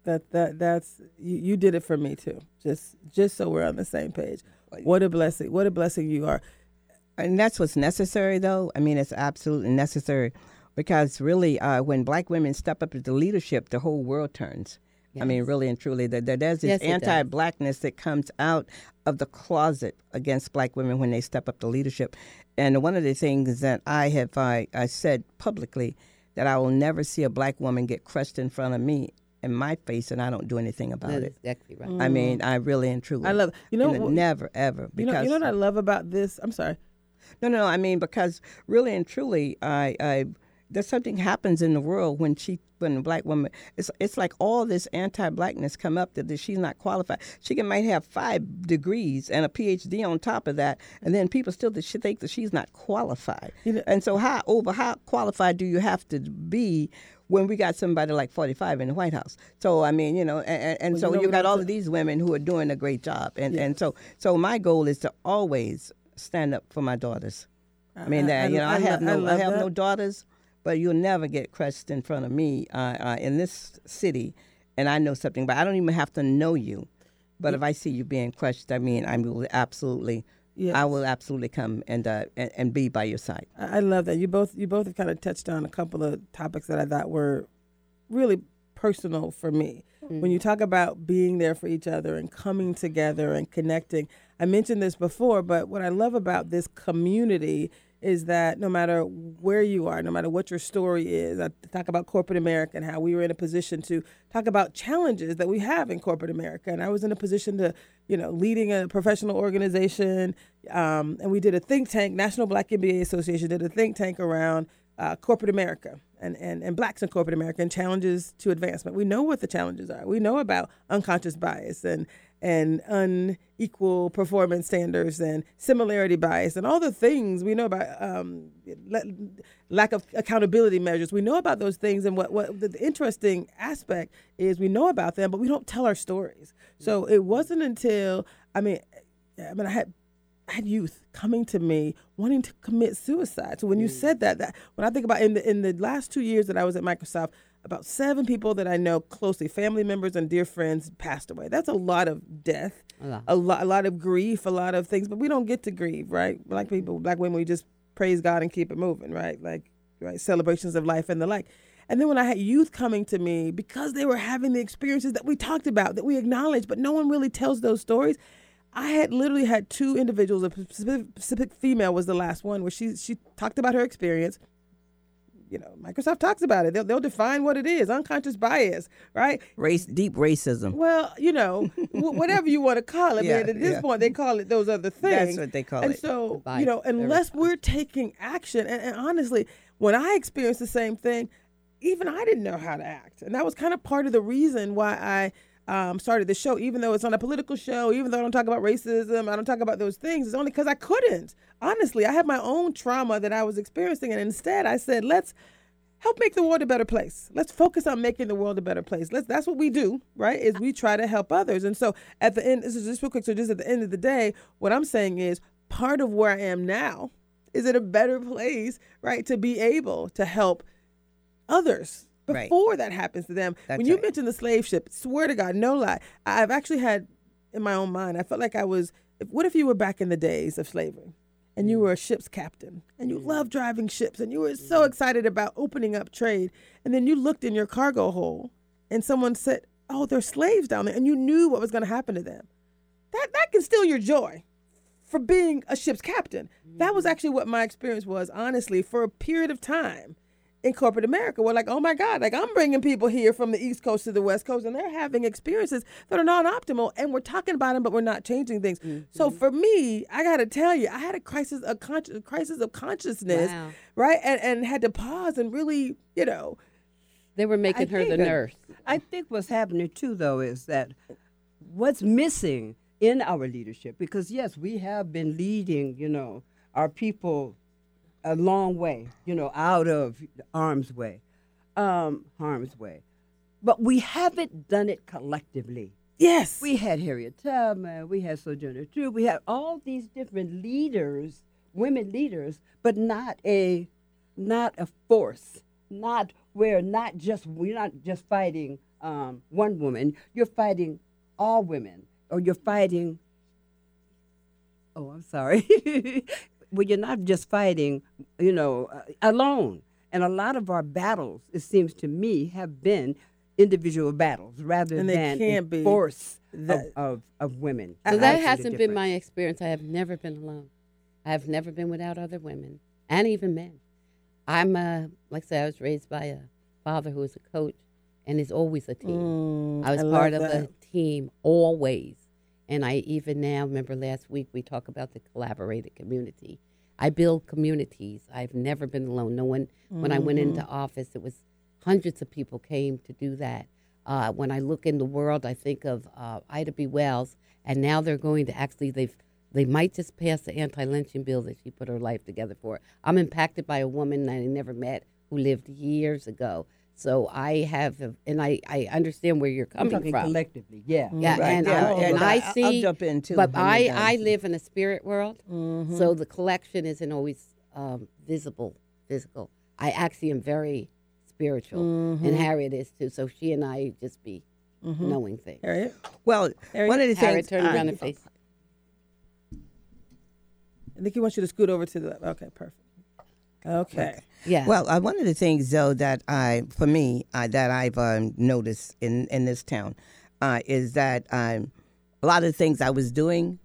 S1: That that that's you, you did it for me too. Just just so we're on the same page. What a blessing! What a blessing you are.
S4: and that's what's necessary though i mean it's absolutely necessary because really uh, when black women step up into leadership the whole world turns i mean really and truly that that there's this
S2: Yes,
S4: anti-blackness that comes out of the closet against black women when they step up to leadership and one of the things that i have I, I said publicly that i will never see a black woman get crushed in front of me in my face and i don't do anything about
S2: That
S4: it
S2: is exactly right.
S4: i mean mm. i really and truly
S1: I love. You know. What-
S4: never ever
S1: you
S4: because
S1: know. You know what I love about this. I'm sorry.
S4: no, no, no. I mean, because really and truly, I, I, there's something happens in the world when she, when a black woman, it's, it's like all this anti-blackness come up that, that she's not qualified. She can, might have five degrees and a PhD on top of that, and then people still that she think that she's not qualified.
S1: You know-
S4: and so, how over how qualified do you have to be? When we got somebody like 45 in the White House, so I mean, you know, and, and
S1: Well,
S4: so
S1: you know
S4: you got all of these women who are doing a great job, and and so so my goal is to always stand up for my daughters. I mean, that you know, I,
S1: lo-
S4: have no, I,
S1: love
S4: have
S1: that.
S4: no daughters, but you'll never get crushed in front of me uh, uh, in this city, and I know something. But I don't even have to know you. But if I see you being crushed, I mean, I will absolutely,
S1: Yes.
S4: I will absolutely come and, uh, and and be by your side.
S1: I I love that you both you both have kind of touched on a couple of topics that I thought were really personal for me. When you talk about being there for each other and coming together and connecting, I mentioned this before, but what I love about this community is that no matter where you are, no matter what your story is, I talk about corporate America and how we were in a position to talk about challenges that we have in corporate America. And I was in a position to, you know, leading a professional organization. Um, and we did a think tank, National Black MBA Association did a think tank around uh, corporate America and, and, and blacks in corporate America and challenges to advancement. We know what the challenges are. We know about unconscious bias and and unequal performance standards and similarity bias and all the things we know about um, la- lack of accountability measures. We know about those things, and what what the interesting aspect is we know about them, but we don't tell our stories. So it wasn't until I mean, I mean, I had I had youth coming to me wanting to commit suicide. So when you said that, that when I think about in the in the last two years that I was at Microsoft, about seven people that I know closely, family members and dear friends, passed away. That's a lot of death,
S2: A lot.
S1: a lot, a lot of grief, a lot of things. But we don't get to grieve, right? Black people, black women, we just praise God and keep it moving, right? Like right, celebrations of life and the like. And then when I had youth coming to me because they were having the experiences that we talked about, that we acknowledged, but no one really tells those stories. I had literally had two individuals. A specific, specific female was the last one, where she she talked about her experience. You know, Microsoft talks about it. They'll, they'll define what it is, unconscious bias, right?
S4: Race, deep racism.
S1: Well, you know, wh- whatever you want to call it.
S4: Yeah,
S1: but at this
S4: yeah.
S1: point, they call it those other things.
S4: That's what they call
S1: and
S4: it.
S1: And so,
S2: Bias,
S1: you know, unless we're taking action, and, and honestly, when I experienced the same thing, even I didn't know how to act, and that was kind of part of the reason why I um, started the show, even though it's on a political show, even though I don't talk about racism, I don't talk about those things, it's only because I couldn't. Honestly, I had my own trauma that I was experiencing, and instead I said, let's help make the world a better place. Let's focus on making the world a better place. Let's that's what we do, right? Is we try to help others. And so at the end, this is just real quick. So just at the end of the day, what I'm saying is part of where I am now is it a better place, right, to be able to help others
S4: Right.
S1: before that happens to them.
S4: That's
S1: when you
S4: right.
S1: mentioned the slave ship, swear to God, no lie, I've actually had in my own mind, I felt like I was. If, what if you were back in the days of slavery? And
S4: Mm.
S1: you were a ship's captain, and you loved driving ships, and you were so
S4: Mm.
S1: excited about opening up trade. And then you looked in your cargo hold, and someone said, "Oh, there's slaves down there," and you knew what was going to happen to them. That that can steal your joy for being a ship's captain. That was actually what my experience was, honestly, for a period of time in corporate America. We're like, oh my God, like I'm bringing people here from the East Coast to the West Coast, and they're having experiences that are non optimal, and we're talking about them, but we're not changing things. So
S2: Mm-hmm.
S1: for me, I got to tell you, I had a crisis, a conscious, crisis of consciousness,
S2: Wow.
S1: right, and and had to pause and really, you know,
S2: They were making her the nurse.
S3: I think what's happening too, though, is that what's missing in our leadership, because yes, we have been leading, you know, our people a long way, you know, out of arm's way, um, harm's way, but we haven't done it collectively.
S1: yes,
S3: We had Harriet Tubman, we had Sojourner Truth, we had all these different leaders, women leaders, but not a, not a force, not where not just we're not just fighting um, one woman, you're fighting all women, or you're fighting. Oh, I'm sorry. well, you're not just fighting, you know, uh, alone. And a lot of our battles, it seems to me, have been individual battles rather
S1: And
S3: than
S1: can't be
S3: force
S1: that-
S3: of, of, of women.
S2: So that hasn't been my experience. I have never been alone. I have never been without other women and even men. I'm uh, like I said, I was raised by a father who was a coach and is always a team.
S1: Mm,
S2: I was
S1: love
S2: part of
S1: that.
S2: a team always. And I even now remember last week we talked about the collaborated community. I build communities. I've never been alone. No one, when I went into office, it was hundreds of people came to do that. Uh, when I look in the world, I think of uh, Ida B. Wells, and now they're going to actually they've they might just pass the anti-lynching bill that she put her life together for. I'm impacted by a woman that I never met who lived years ago. So I have, and I, I understand where you're
S3: I'm
S2: coming
S3: talking
S2: from.
S3: collectively, yeah.
S2: Yeah,
S4: Right,
S2: and,
S4: yeah,
S2: I,
S4: and
S2: and
S4: I-
S2: I
S4: I'll
S2: see.
S4: jump in, too,
S2: But I. I live in a spirit world,
S1: Mm-hmm.
S2: so the collection isn't always um, visible, physical. I actually am very spiritual,
S1: Mm-hmm.
S2: and Harriet is too. So she and I just be knowing things.
S1: Harriet,
S4: Well,
S1: Harriet-
S4: one of the
S2: Harriet,
S4: things.
S2: turn
S4: uh,
S2: around and face.
S1: I think he wants you to scoot over to the left. Okay, perfect. Okay.
S2: Yeah.
S4: Well, uh, one of the things though that I, for me, uh, that I've um, noticed in in this town, uh, is that um, a lot of the things I was doing,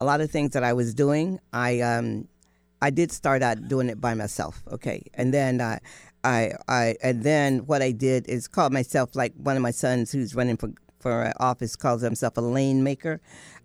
S4: a lot of things that I was doing, I um, I did start out doing it by myself. Okay, and then uh, I I and then what I did is called myself like one of my sons who's running for for uh, office calls himself a lane maker.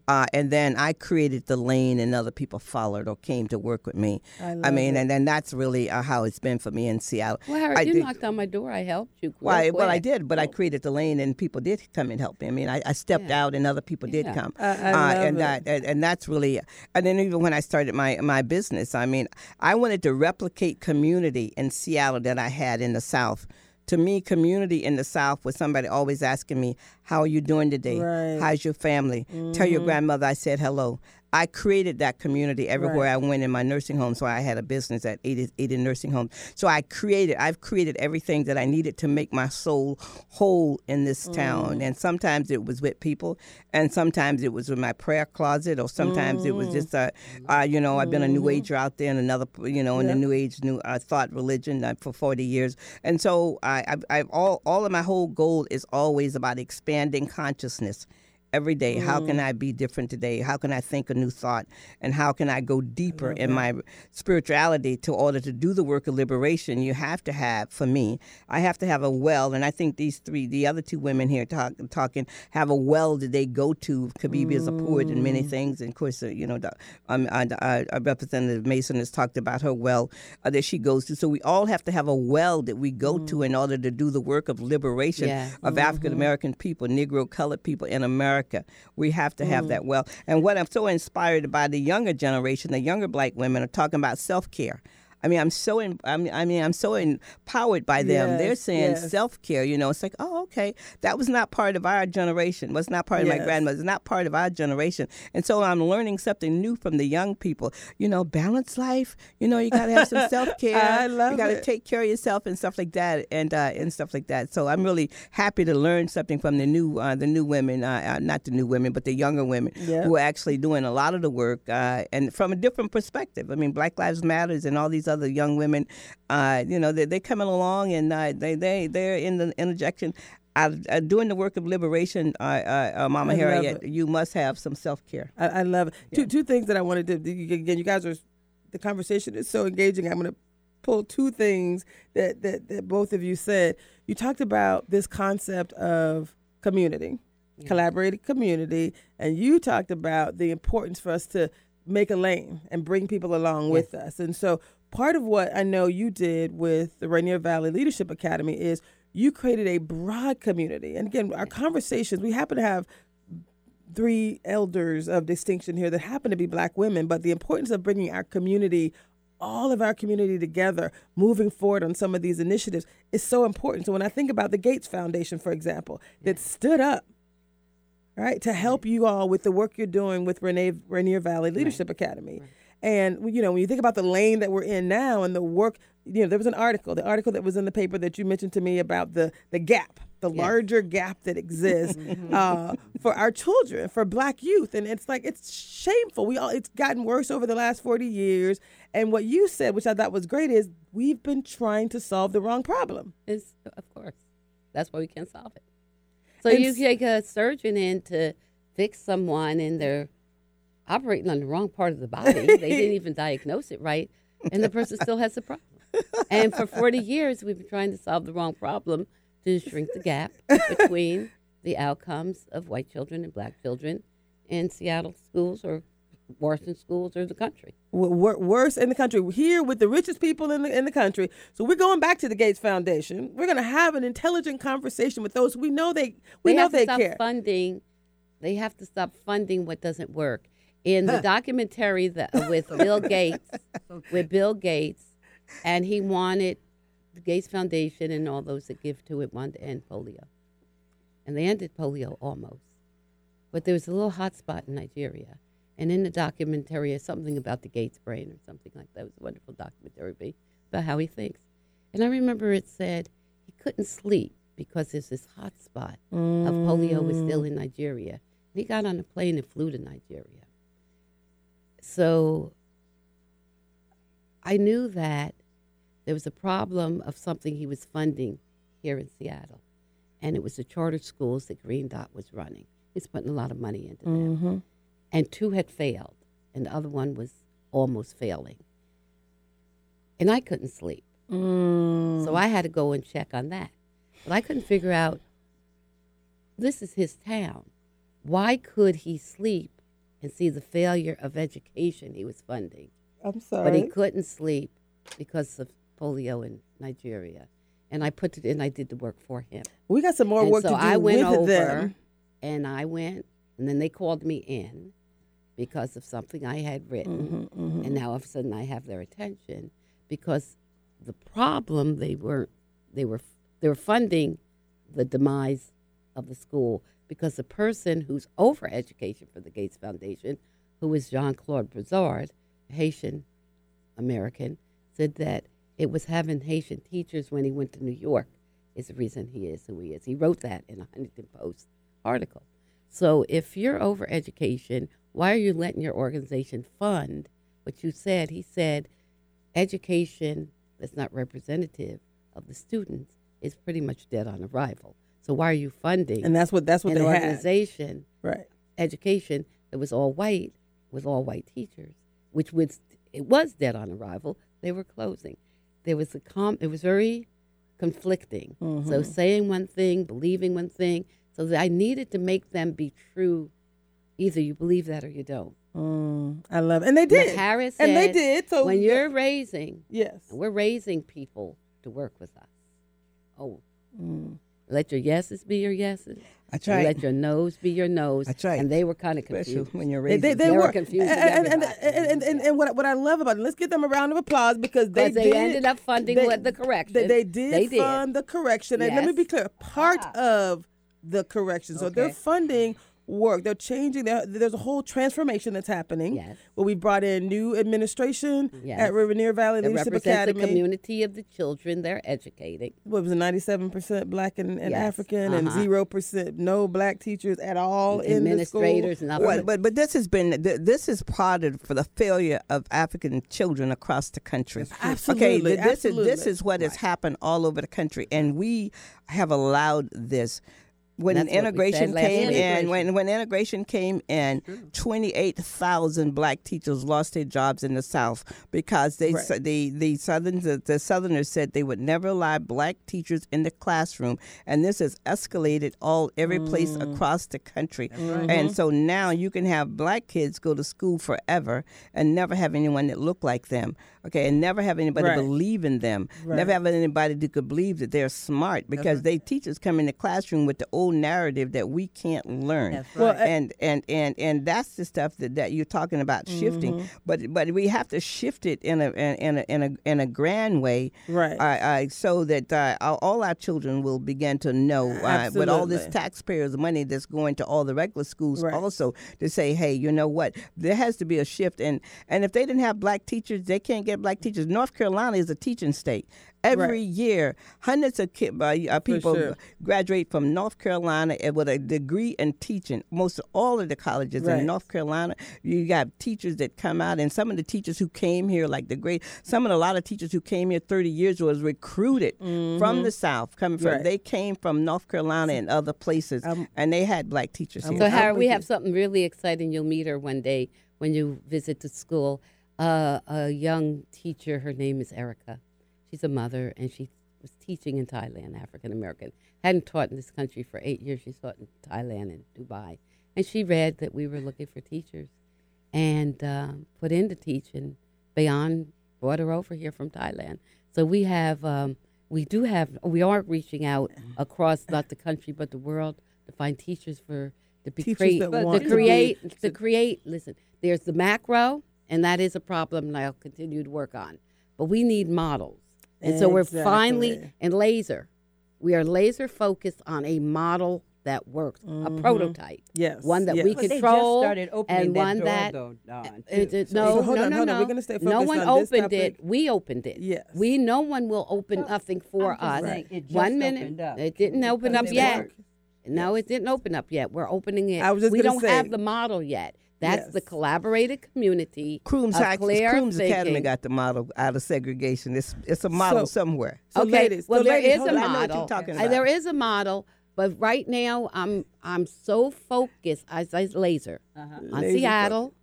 S4: Uh, and then I created the lane, and other people followed or came to work with me.
S1: I
S4: I mean,
S1: it.
S4: and then that's really uh, how it's been for me in Seattle.
S2: well, Harriet,
S4: I
S2: you
S4: did-
S2: knocked on my door. I helped you.
S4: Well, I, well, I did, but I created the lane, and people did come and help me. I mean, I, I stepped
S2: Yeah.
S4: out, and other people did
S2: Yeah.
S4: come,
S1: I- I
S4: uh,
S1: love
S4: and
S1: it.
S4: that, and, and that's really. And then even when I started my my business, I mean, I wanted to replicate community in Seattle that I had in the South. To me, community in the South was somebody always asking me, "How are you doing today?
S1: Right.
S4: How's your family? Tell your mm-hmm. grandmother I said hello." I created that community everywhere
S1: Right.
S4: I went in my nursing home. So I had a business at 80, 80 nursing Home. So I created, I've created everything that I needed to make my soul whole in this town. And sometimes it was with people, and sometimes it was with my prayer closet, or sometimes it was just, uh, uh, you know, I've been a new ager out there and another, you know, in the new age, new uh, thought religion uh, for 40 years. And so I, I've, I've all, all of my whole goal is always about expanding consciousness every day. How
S1: Mm.
S4: can I be different today? How can I think a new thought? And how can I go deeper in my spirituality to order to do the work of liberation? You have to have, for me, I have to have a well, and I think these three, the other two women here talk, talking, have a well that they go to. Kibibi is a poet in many
S1: Mm.
S4: things, and of course, uh, you know, the, um, uh, uh, uh, Representative Mason has talked about her well uh, that she goes to. So we all have to have a well that we go
S1: Mm.
S4: to in order to do the work of liberation
S2: Yeah.
S4: of African American people, Negro, colored people in America. We have to have mm. that well. And what I'm so inspired by the younger generation, the younger black women are talking about self care. I mean, I'm so in, I mean, I mean, I'm so empowered by them. They're saying
S1: yes.
S4: self care. You know, it's like, oh, okay, that was not part of our generation. Was not part of my
S1: Yes.
S4: grandmother's. Not part of our generation. And so I'm learning something new from the young people. You know, balance life. You know, you got to have some self care.
S1: I love
S4: You got to
S1: it.
S4: take care of yourself and stuff like that, and uh, and stuff like that. So I'm really happy to learn something from the new uh, the new women, uh, uh, not the new women, but the younger women
S1: Yep.
S4: who are actually doing a lot of the work uh, and from a different perspective. I mean, Black Lives Matters and all these other young women, uh, you know, they they're coming along and uh, they they they're in the interjection. Uh, uh, doing the work of liberation, uh, uh, uh, Mama
S1: I
S4: Harriet, you must have some self care.
S1: I, I love it. Two two things that I wanted to again. You guys are the conversation is so engaging. I'm going to pull two things that, that that both of you said. You talked about this concept of community, collaborated community, and you talked about the importance for us to make a lane and bring people along with us. And so part of what I know you did with the Rainier Valley Leadership Academy is you created a broad community. And again, our conversations, we happen to have three elders of distinction here that happen to be black women, but the importance of bringing our community, all of our community together, moving forward on some of these initiatives is so important. So when I think about the Gates Foundation, for example, that stood up, right, to help you all with the work you're doing with Renee, Rainier Valley Leadership Academy. And you know, when you think about the lane that we're in now and the work, you know, there was an article, the article that was in the paper that you mentioned to me about the the gap, the larger gap that exists uh, for our children, for Black youth, and it's like it's shameful. We all it's gotten worse over the last forty years. And what you said, which I thought was great, is we've been trying to solve the wrong problem.
S2: Is of course. That's why we can't solve it. So
S1: And
S2: you take a surgeon in to fix someone and they're operating on the wrong part of the body. they didn't even diagnose it right, and the person still has the problem. And for 40 years, we've been trying to solve the wrong problem to shrink the gap between the outcomes of white children and black children in Seattle schools or Washington schools or the country.
S1: worse in the country. We're here with the richest people in the in the country. So we're going back to the Gates Foundation. We're going to have an intelligent conversation with those we know they we
S2: they
S1: know
S2: have
S1: they care.
S2: funding. They have to stop funding what doesn't work. In the documentary that with Bill Gates, with Bill Gates, and he wanted the Gates Foundation and all those that give to it wanted to end polio, and they ended polio almost. But there was a little hot spot in Nigeria, and in the documentary, is something about the Gates brain or something like that. It was a wonderful documentary about how he thinks. And I remember it said he couldn't sleep because there's this hot spot of polio was still mm. in Nigeria. And he got on a plane and flew to Nigeria. So I knew that there was a problem of something he was funding here in Seattle. And it was the charter schools that Green Dot was running. He's putting a lot of money into them.
S1: Mm-hmm.
S2: And two had failed, and the other one was almost failing. And I couldn't sleep.
S1: Mm.
S2: So I had to go and check on that. But I couldn't figure out this is his town. Why could he sleep and see the failure of education he was funding?
S1: I'm sorry.
S2: But he couldn't sleep because of polio in Nigeria. And I put it in, I did the work for him.
S1: we got some more
S2: and
S1: work
S2: so
S1: to do
S2: I went
S1: with
S2: over
S1: them.
S2: and I went, and then they called me in because of something I had written.
S1: Mm-hmm,
S2: And now all of a sudden I have their attention because the problem they were they were they were funding the demise of the school because the person who's over education for the Gates Foundation, who is Jean Claude Brizard, Haitian American, said that it was having Haitian teachers when he went to New York is the reason he is who he is. He wrote that in a Huffington Post article. So if you're over education, why are you letting your organization fund what you said? He said education that's not representative of the students is pretty much dead on arrival. So why are you funding
S1: And that's what that's what
S2: an
S1: they had.
S2: organization,
S1: Right.
S2: education that was all white, with all white teachers, which was it was dead on arrival. They were closing. There was a com. It was very conflicting.
S1: Mm-hmm.
S2: So saying one thing, believing one thing. So that I needed to make them be true. Either you believe that or you don't.
S1: Mm, I love it. And they did.
S2: Harris
S1: and they did. So
S2: when you're raising,
S1: yes.
S2: we're raising people to work with us. Oh,
S1: Mm.
S2: Let your yeses be your yeses.
S4: I tried.
S2: Let your no's be your no's.
S4: That's right.
S2: And they were kind of
S4: Especially
S2: confused.
S4: when you're
S1: They,
S4: raising.
S1: they, they
S2: They were
S1: were
S2: confusing
S1: and, and, and, and, and, what, what I love about it, let's give them a round of applause because they
S2: they
S1: did,
S2: ended up funding
S1: they-
S2: what the correction.
S1: They, they did
S2: They did.
S1: fund the correction. And let me be clear, part ah. of the correction. So they're funding work. They're changing. They're, there's a whole transformation that's happening.
S2: Yes.
S1: Where we brought in new administration
S2: Yes.
S1: at Rainier Valley
S2: It
S1: Leadership
S2: represents the community of the children they're educating.
S1: What was it, 97% black and, and
S2: Yes.
S1: African and
S2: Uh-huh.
S1: 0% no black teachers at all in the school?
S2: Administrators.
S4: Well, but but this has been this is part of for the failure of African children across the country.
S1: Absolutely,
S4: Okay, th- this is this
S1: absolutely.
S4: is what has happened all over the country, and we have allowed this. When
S2: That's
S4: integration came in, when when integration came in, twenty eight thousand black teachers lost their jobs in the South because they
S1: Right.
S4: the the southern the, the Southerners said they would never allow black teachers in the classroom, and this has escalated all every place
S1: Mm.
S4: across the country.
S1: Mm-hmm.
S4: And so now you can have black kids go to school forever and never have anyone that look like them. Okay, and never have anybody
S1: Right.
S4: believe in them. Never have anybody that could believe that they're smart because they teachers come in the classroom with the old narrative that we can't learn.
S3: That's
S1: Well,
S3: right.
S4: and, and and and that's the stuff that, that you're talking about shifting.
S1: Mm-hmm.
S4: But but we have to shift it in a in a in a in a grand way,
S1: Right.
S4: uh, uh, so that uh, all our children will begin to know uh, with all this taxpayers' money that's going to all the regular schools
S1: Right.
S4: also to say, hey, you know what? There has to be a shift, and and if they didn't have black teachers, they can't get black teachers. North Carolina is a teaching state. Every
S1: Right.
S4: year, hundreds of ki- uh, uh, people
S1: sure.
S4: graduate from North Carolina uh, with a degree in teaching. Most all of the colleges
S1: Right.
S4: in North Carolina, you got teachers that come out, and some of the teachers who came here, like the great, some of the, a lot of teachers who came here 30 years was recruited from the South, coming from.
S1: Mm-hmm. Right.
S4: They came from North Carolina and other places,
S1: I'm-
S4: and they had black teachers
S1: I'm
S4: here.
S2: So,
S1: I'm
S2: Harry, we
S1: you.
S2: have something really exciting. You'll meet her one day when you visit the school. Uh, a young teacher, her name is Erica. She's a mother, and she was teaching in Thailand, African American. Hadn't taught in this country for eight years. She taught in Thailand and Dubai. And she read that we were looking for teachers and um, put in to teach. And Bayan brought her over here from Thailand. So we have, um, we do have, we are reaching out across not the country but the world to find teachers for to be create, to
S1: want to be-
S2: create to create. Listen, there's the macro, and that is a problem, and I'll continue to work on. But we need models, and so we're finally
S1: Exactly.
S2: in laser. We are laser focused on a model that works, a prototype,
S1: Mm-hmm. Yes,
S2: one that
S1: yes.
S2: we
S3: But they just
S2: control,
S3: started opening
S2: and
S3: that
S2: one
S3: door,
S2: that
S3: though, Dawn,
S2: it- it- no,
S1: So hold
S2: no,
S1: on,
S2: no,
S1: hold on.
S2: no.
S1: We're gonna stay
S2: no one
S1: on this
S2: opened
S1: topic.
S2: it. We opened it.
S1: Yes.
S2: We no one will open nothing for
S3: I'm just
S2: us.
S3: saying, it just
S2: One minute,
S3: opened up.
S2: it didn't open up yet.
S3: worked.
S2: No, it didn't open up yet. We're opening it.
S1: I was just
S2: we
S1: gonna
S2: don't
S1: say-
S2: have the model yet. That's the
S1: Yes.
S2: collaborated community.
S4: Crooms,
S2: of
S4: High,
S2: clear
S4: Crooms Academy got the model out of segregation. It's it's a model
S1: So-
S4: somewhere.
S1: So
S2: okay,
S1: ladies,
S2: well
S1: so
S2: there
S1: ladies,
S2: is a
S1: on.
S4: I know what you're
S2: model.
S4: talking
S2: Uh,
S4: about.
S2: There is a model, but right now I'm I'm so focused as I laser uh-huh. on
S1: Laser
S2: Seattle,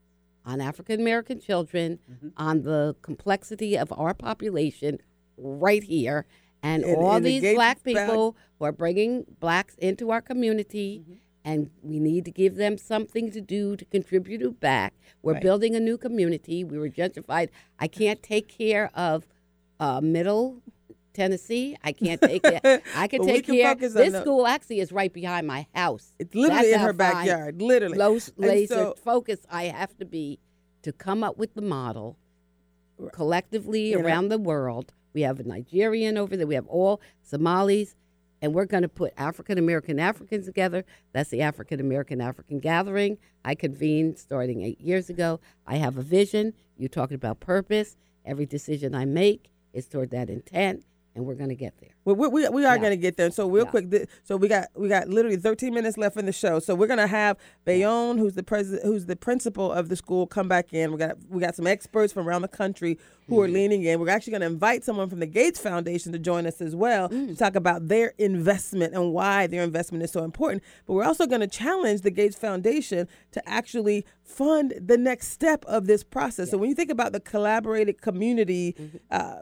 S2: on African American children, mm-hmm. on the complexity of our population right here, and,
S1: And-
S2: all
S1: and
S2: these
S1: engage
S2: black
S1: back-
S2: people who are bringing blacks into our community. Mm-hmm. And we need to give them something to do to contribute back. We're
S4: Right.
S2: building a new community. We were gentrified. I can't take care of uh, middle Tennessee. I can't take care. I can take care. This
S1: the-
S2: school actually is right behind my house.
S1: It's literally
S2: That's
S1: in her backyard, literally.
S2: Low, laser
S1: so-
S2: focus I have to be to come up with the model collectively
S1: You know-
S2: around the world. We have a Nigerian over there. We have all Somalis, and we're going to put African American Africans together. That's the African American African Gathering I convened starting eight years ago. I have a vision. You talking about purpose. Every decision I make is toward that intent, and we're going to get there.
S1: We, we, we, we are
S2: Yeah.
S1: going to get there. So real
S2: Yeah.
S1: quick, th- so we got we got literally 13 minutes left in the show. So we're going to have Bayonne, who's the president, who's the principal of the school, come back in. We got we got some experts from around the country who
S2: Mm-hmm.
S1: are leaning in. We're actually going to invite someone from the Gates Foundation to join us as well
S2: Mm.
S1: to talk about their investment and why their investment is so important. But we're also going to challenge the Gates Foundation to actually fund the next step of this process. So when you think about the collaborated community.
S2: Mm-hmm.
S1: Uh,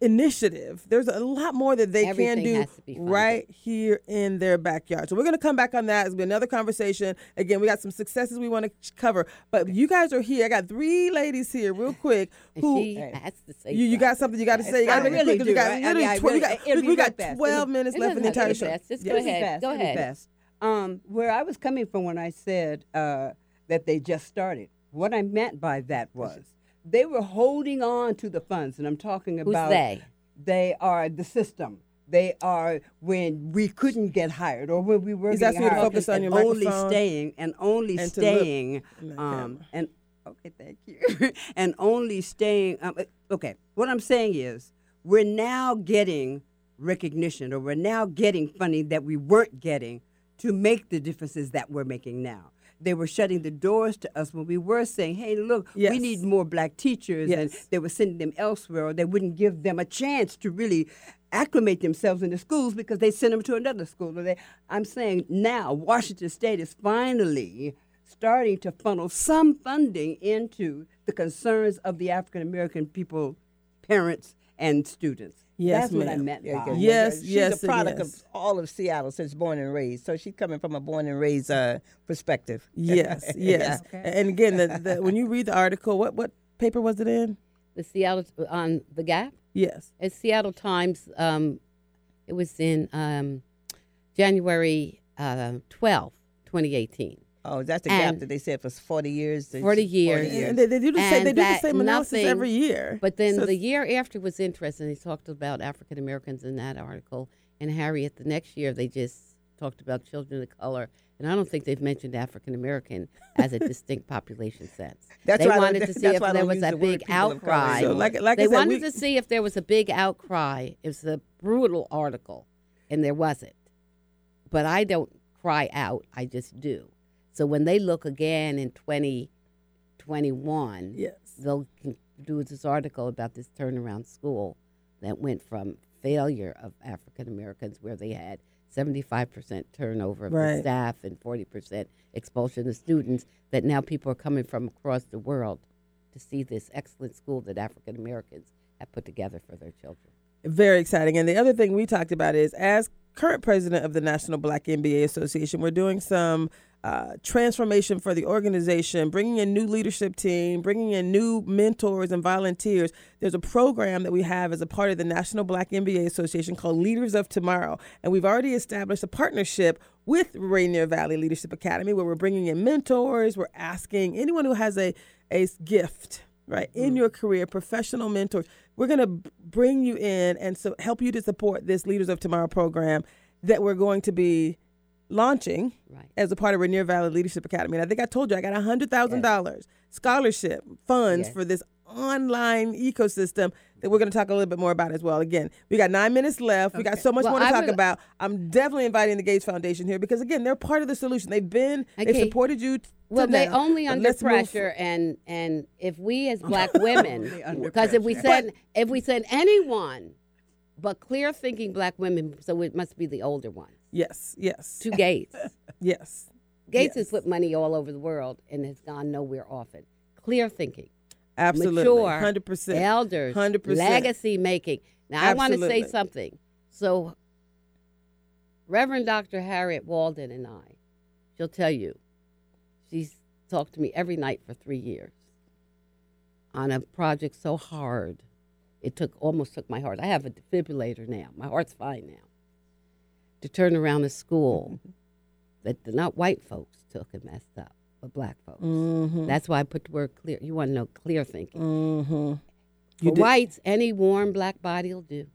S1: initiative. There's a lot more that they
S2: Everything
S1: can do
S2: has to be funded.
S1: right here in their backyard. So we're going to come back on that. It's be another conversation. Again, we got some successes we want to cover, but you guys are here. I got three ladies here, real quick. Who
S2: she has to say
S1: you, you got something you got to say? You got
S3: I
S1: to
S3: really
S1: it
S3: do.
S1: we got
S3: I- I
S1: literally
S3: mean, I
S1: tw-
S3: really-
S1: got, we,
S3: be
S1: we got
S3: fast.
S1: 12
S3: It'll-
S1: minutes
S2: it
S1: left in the entire show.
S2: be. Just
S1: Yes.
S2: go ahead.
S3: fast,
S2: Go ahead.
S3: fast. Um, where I was coming from when I said uh, that they just started, what I meant by that was they were holding on to the funds, and I'm talking about
S2: Who's
S3: about
S2: they?
S3: They are the system. They are when we couldn't get hired or when we were
S1: He's
S3: getting
S1: asking you to
S3: hired
S1: focus on
S3: and
S1: your
S3: only
S1: microphone
S3: staying and only
S1: and to look
S3: staying
S1: in the
S3: um,
S1: camera.
S3: and okay, thank you. and only staying. Um, uh, okay, what I'm saying is we're now getting recognition, or we're now getting funding that we weren't getting to make the differences that we're making now. They were shutting the doors to us when we were saying, "Hey, look,
S1: Yes.
S3: we need more black teachers," and they were sending them elsewhere, or they wouldn't give them a chance to really acclimate themselves in the schools because they sent them to another school. They, I'm saying now, Washington State is finally starting to funnel some funding into the concerns of the African American people, parents, and students.
S1: Yes,
S3: That's what I
S1: ma'am.
S3: meant
S4: Yeah,
S3: by
S4: yeah.
S1: Yes,
S4: She's
S1: yes,
S4: a product
S1: yes.
S4: of all of Seattle since born and raised. So she's coming from a born and raised uh, perspective.
S1: Yes, yes.
S3: Okay.
S1: And again, the, the, when you read the article, what what paper was it in?
S2: The Seattle on the Gap.
S1: Yes.
S2: It's Seattle Times. Um, it was in um, January uh, 12th, 2018.
S4: Oh, that's the gap that they said for 40 years. They-
S2: 40 years.
S1: And they, they do the same.
S2: And
S1: They do the same analysis
S2: nothing-
S1: every year.
S2: But then
S1: So
S2: the year after was interesting. They talked about African Americans in that article. And Harriet, the next year, they just talked about children of color. And I don't think they've mentioned African American as a distinct population sense.
S4: That's
S2: they
S4: why
S2: wanted to see if there was a
S4: the
S2: big
S4: people of color
S2: outcry.
S1: So like like
S2: they
S1: said,
S2: wanted
S1: we,
S2: to see if there was a big outcry. It was a brutal article, and there wasn't. But I don't cry out; I just do. So when they look again in 2021,
S1: yes.
S2: they'll do this article about this turnaround school that went from failure of African Americans, where they had 75% turnover of
S1: Right.
S2: the staff and 40% expulsion of students, that now people are coming from across the world to see this excellent school that African Americans have put together for their children.
S1: Very exciting. And the other thing we talked about is as current president of the National Black MBA Association, we're doing some uh, transformation for the organization, bringing in new leadership team, bringing in new mentors and volunteers. There's a program that we have as a part of the National Black MBA Association called Leaders of Tomorrow. And we've already established a partnership with Rainier Valley Leadership Academy where we're bringing in mentors. We're asking anyone who has a, a gift, right, in your career, professional mentors. We're going to bring you in and so help you to support this Leaders of Tomorrow program that we're going to be launching
S2: Right.
S1: as a part of Rainier Valley Leadership Academy. And I think I told you I got hundred thousand dollars scholarship funds
S2: Yes.
S1: for this online ecosystem that we're going to talk a little bit more about as well. Again, we got nine minutes left. We got so much
S2: Well,
S1: more to
S2: I
S1: talk
S2: would-
S1: about. I'm definitely inviting the Gates Foundation here because again, they're part of the solution. They've been they
S2: Okay.
S1: supported you. t-
S2: Well, they
S1: now,
S2: only
S1: but
S2: under
S1: let's move
S2: pressure, and and if we as black women, because if we
S3: pressure.
S2: said if we said anyone, but clear thinking black women, so it must be the older ones.
S1: Yes, yes,
S2: To Gates,
S1: yes.
S2: Gates
S1: Yes.
S2: has put money all over the world and has gone nowhere often. Clear thinking,
S1: Absolutely,
S2: mature,
S1: hundred percent.
S2: elders,
S1: 100%.
S2: legacy making. Now I want to say something. So, Reverend Dr. Harriet Walden and I, she'll tell you, she's talked to me every night for three years on a project so hard. It took almost took my heart. I have a defibrillator now. My heart's fine now. To turn around a school that the not white folks took and messed up, but black folks.
S1: Mm-hmm.
S2: That's why I put the word clear. You want to know clear thinking.
S1: Mm-hmm.
S2: For whites, any warm black body will do.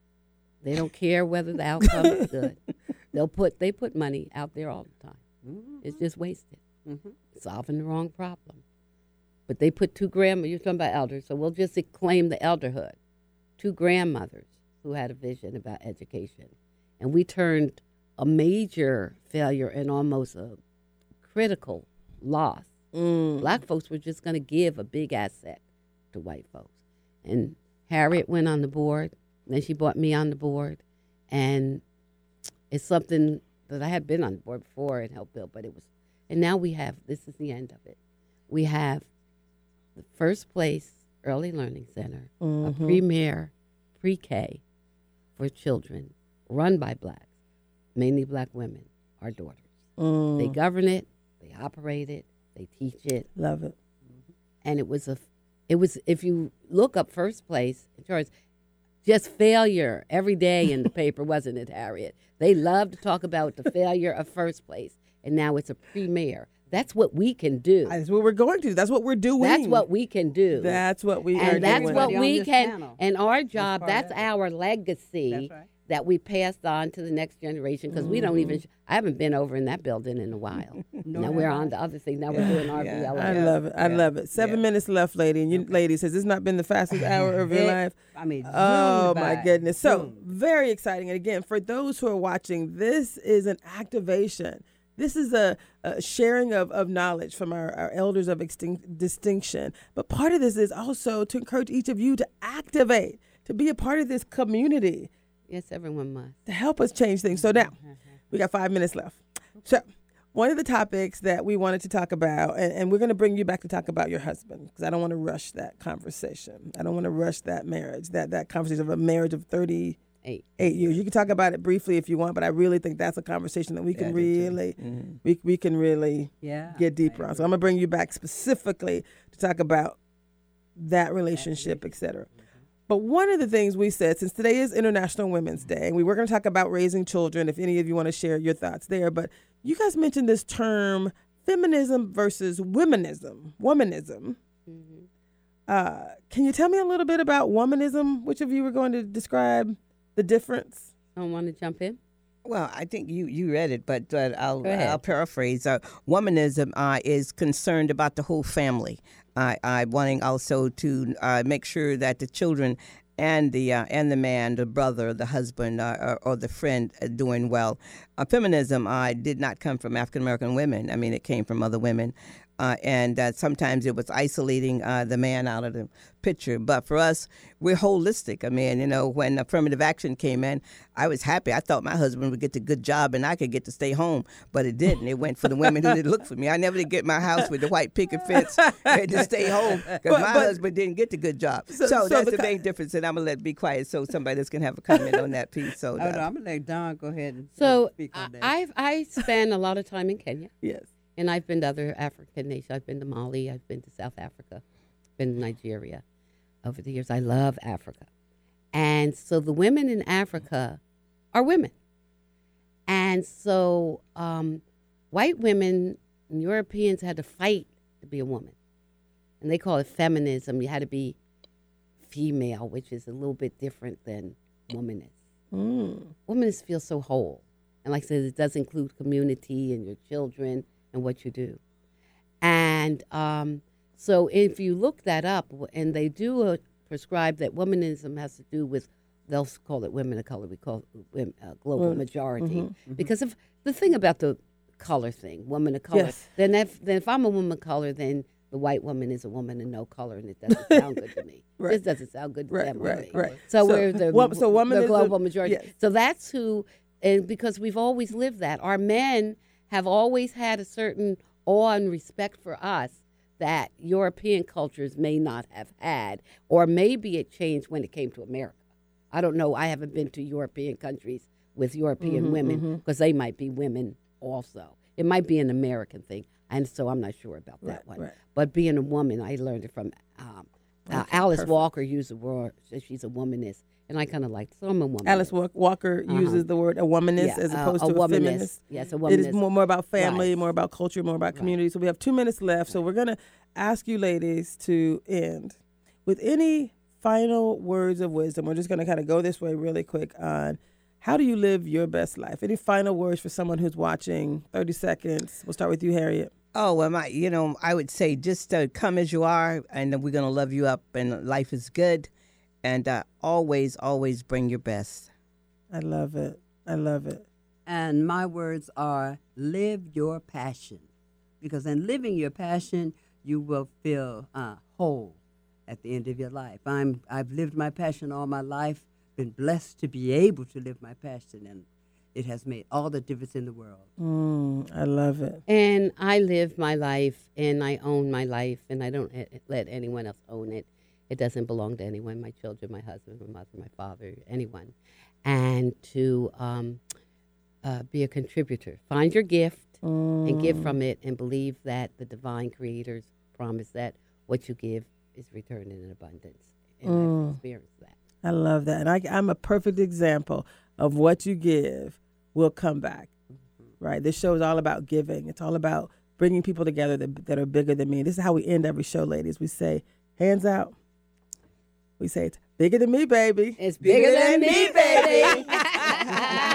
S2: They don't care whether the outcome is good. They'll put they put money out there all the time. It's just wasted,
S3: Mhm.
S2: solving the wrong problem. But they put two grandma. You're talking about elders, so we'll just claim the elderhood. Two grandmothers who had a vision about education, and we turned a major failure and almost a critical loss.
S1: Mm.
S2: Black folks were just going to give a big asset to white folks, and Harriet went on the board. Then she brought me on the board, and it's something that I had been on the board before and helped build, but it was, and now we have. This is the end of it. We have the first place early learning center, a
S1: Mhm.
S2: Premier pre-K for children, run by blacks, mainly black women, our daughters.
S1: Mm.
S2: They govern it, they operate it, they teach it,
S1: Love it.
S2: and it was a, it was if you look up first place in charts, just failure every day in the paper, wasn't it, Harriet? They love to talk about the failure of first place, and now it's a premier. That's what we can do.
S1: That's what we're going to. Do. That's what we're doing.
S2: That's what we can do.
S1: That's what we are
S2: and that's
S1: doing.
S2: what we can.
S3: panel
S2: And our job,
S3: part of
S2: that's our legacy
S3: That's right.
S2: that we passed on to the next generation because we don't even.
S1: Mm-hmm.
S2: I haven't been over in that building in a while.
S3: No,
S2: now we're on to other things. Now we're doing RVLA.
S1: I love it. I
S3: Yeah.
S1: love it. Seven
S3: Yeah.
S1: minutes left, lady. And you, ladies, has this not been the fastest hour of your
S3: It-
S1: life?
S3: I mean,
S1: Oh my goodness. So
S3: Zoomed.
S1: very exciting. And again, for those who are watching, this is an activation. This is a, a sharing of, of knowledge from our, our elders of extinct, distinction. But part of this is also to encourage each of you to activate, to be a part of this community,
S2: Yes, everyone must.
S1: to help us change things. So now mm-hmm. we got five minutes left. So one of the topics that we wanted to talk about, and, and we're going to bring you back to talk about your husband because I don't want to rush that conversation. I don't want to rush that marriage, that that conversation of a marriage of thirty
S2: Eight.
S1: eight years. You can talk about it briefly if you want, but I really think that's a conversation that we can
S4: I do too.
S1: really
S4: Mhm.
S1: we we can really
S3: Yeah.
S1: get deeper on. So I'm gonna bring you back specifically to talk about that relationship, et cetera. But one of the things we said, since today is International Women's Day, and we were going to talk about raising children, if any of you want to share your thoughts there, but you guys mentioned this term feminism versus womanism. Womanism.
S2: Mm-hmm.
S1: Uh, can you tell me a little bit about womanism? Which of you were going to describe the difference?
S2: I don't want to jump in.
S4: Well, I think you, you read it, but uh, I'll I'll paraphrase. Uh, womanism uh, is concerned about the whole family. I I wanting also to uh, make sure that the children and the uh, and the man, the brother, the husband, uh, or, or the friend are doing well. Uh, feminism uh, did not come from African American women. I mean, it came from other women. Uh, and uh, sometimes it was isolating uh, the man out of the picture. But for us, we're holistic. I mean, you know, when affirmative action came in, I was happy. I thought my husband would get the good job and I could get to stay home, but it didn't. It went for the women who didn't look for me. I never did get my house with the white picket fence and to stay home because my
S1: but-
S4: husband didn't get the good job.
S1: So-
S4: So,
S1: so
S4: that's
S1: the
S4: the main difference. And I'm gonna let it be quiet so somebody else can have a comment on that piece. So
S3: Oh, no,
S4: uh,
S3: I'm gonna let Dawn go ahead and
S2: So
S3: speak
S2: I,
S3: on that.
S2: I've I spent a lot of time in Kenya,
S1: Yes.
S2: And I've been to other African nations. I've been to Mali. I've been to South Africa. Been to Nigeria. Over the years, I love Africa, and so the women in Africa are women, and so um, white women and Europeans had to fight to be a woman, and they call it feminism. You had to be female, which is a little bit different than womanist.
S1: Mm.
S2: Womanist feels so whole. And like I said, it does include community and your children and what you do. And um, so if you look that up, and they do uh, prescribe that womanism has to do with, they'll call it women of color, we call it uh, global
S1: Well,
S2: majority. Because of the thing about the color thing, woman of color,
S1: Yes.
S2: then if, then if I'm a woman of color, then the white woman is a woman and no color, and it doesn't sound good to me.
S1: Right.
S2: This doesn't sound good to
S1: Right,
S2: them or
S1: right, right.
S2: So,
S1: So,
S2: we're the,
S1: wo- so woman
S2: the
S1: is a-
S2: global majority.
S1: yes.
S2: So that's who, and because we've always lived that, our men have always had a certain awe and respect for us that European cultures may not have had, or maybe it changed when it came to America. I don't know. I haven't been to European countries with European
S1: Mm-hmm,
S2: women because they might be women also. It might be an American thing, and so I'm not sure about that
S1: Right,
S2: one.
S1: right.
S2: But being a woman, I learned it from um, uh,
S1: Okay,
S2: Alice
S1: perfect.
S2: Walker. Used the word she's a womanist, and I kind of like. So I'm a woman.
S1: Alice Wa- Walker uses the word a womanist
S2: Uh-huh. Yeah,
S1: as
S2: uh,
S1: opposed
S2: a
S1: to a,
S2: womanist.
S1: feminist.
S2: Yes, a
S1: It is
S2: womanist.
S1: more, more about family,
S2: Right.
S1: more about culture, more about community. So we have two minutes left. So we're going to ask you ladies to end with any final words of wisdom. We're just going to kind of go this way really quick on how do you live your best life? Any final words for someone who's watching? 30 seconds. We'll start with you, Harriet.
S4: Oh, well, my, you know, I would say just uh, come as you are, and we're going to love you up, and life is good. and uh, always, always bring your best.
S1: I love it. I love it.
S3: And my words are live your passion. Because in living your passion, you will feel uh, whole at the end of your life. I'm, I've lived my passion all my life, been blessed to be able to live my passion, and it has made all the difference in the world.
S1: Mm, I love it.
S2: And I live my life and I own my life and I don't eh, let anyone else own it. It doesn't belong to anyone my children, my husband, my mother, my father, anyone. And to um, uh, be a contributor. Find your gift and give from it and believe that the divine creators promise that what you give is returned in abundance. And I've experienced that.
S1: I love that. And I, I'm a perfect example of what you give will come back. Mm-hmm. Right? This show is all about giving. It's all about bringing people together that, that are bigger than me. This is how we end every show, ladies. We say, hands out. We say, it's bigger than me, baby.
S2: It's bigger than me, baby.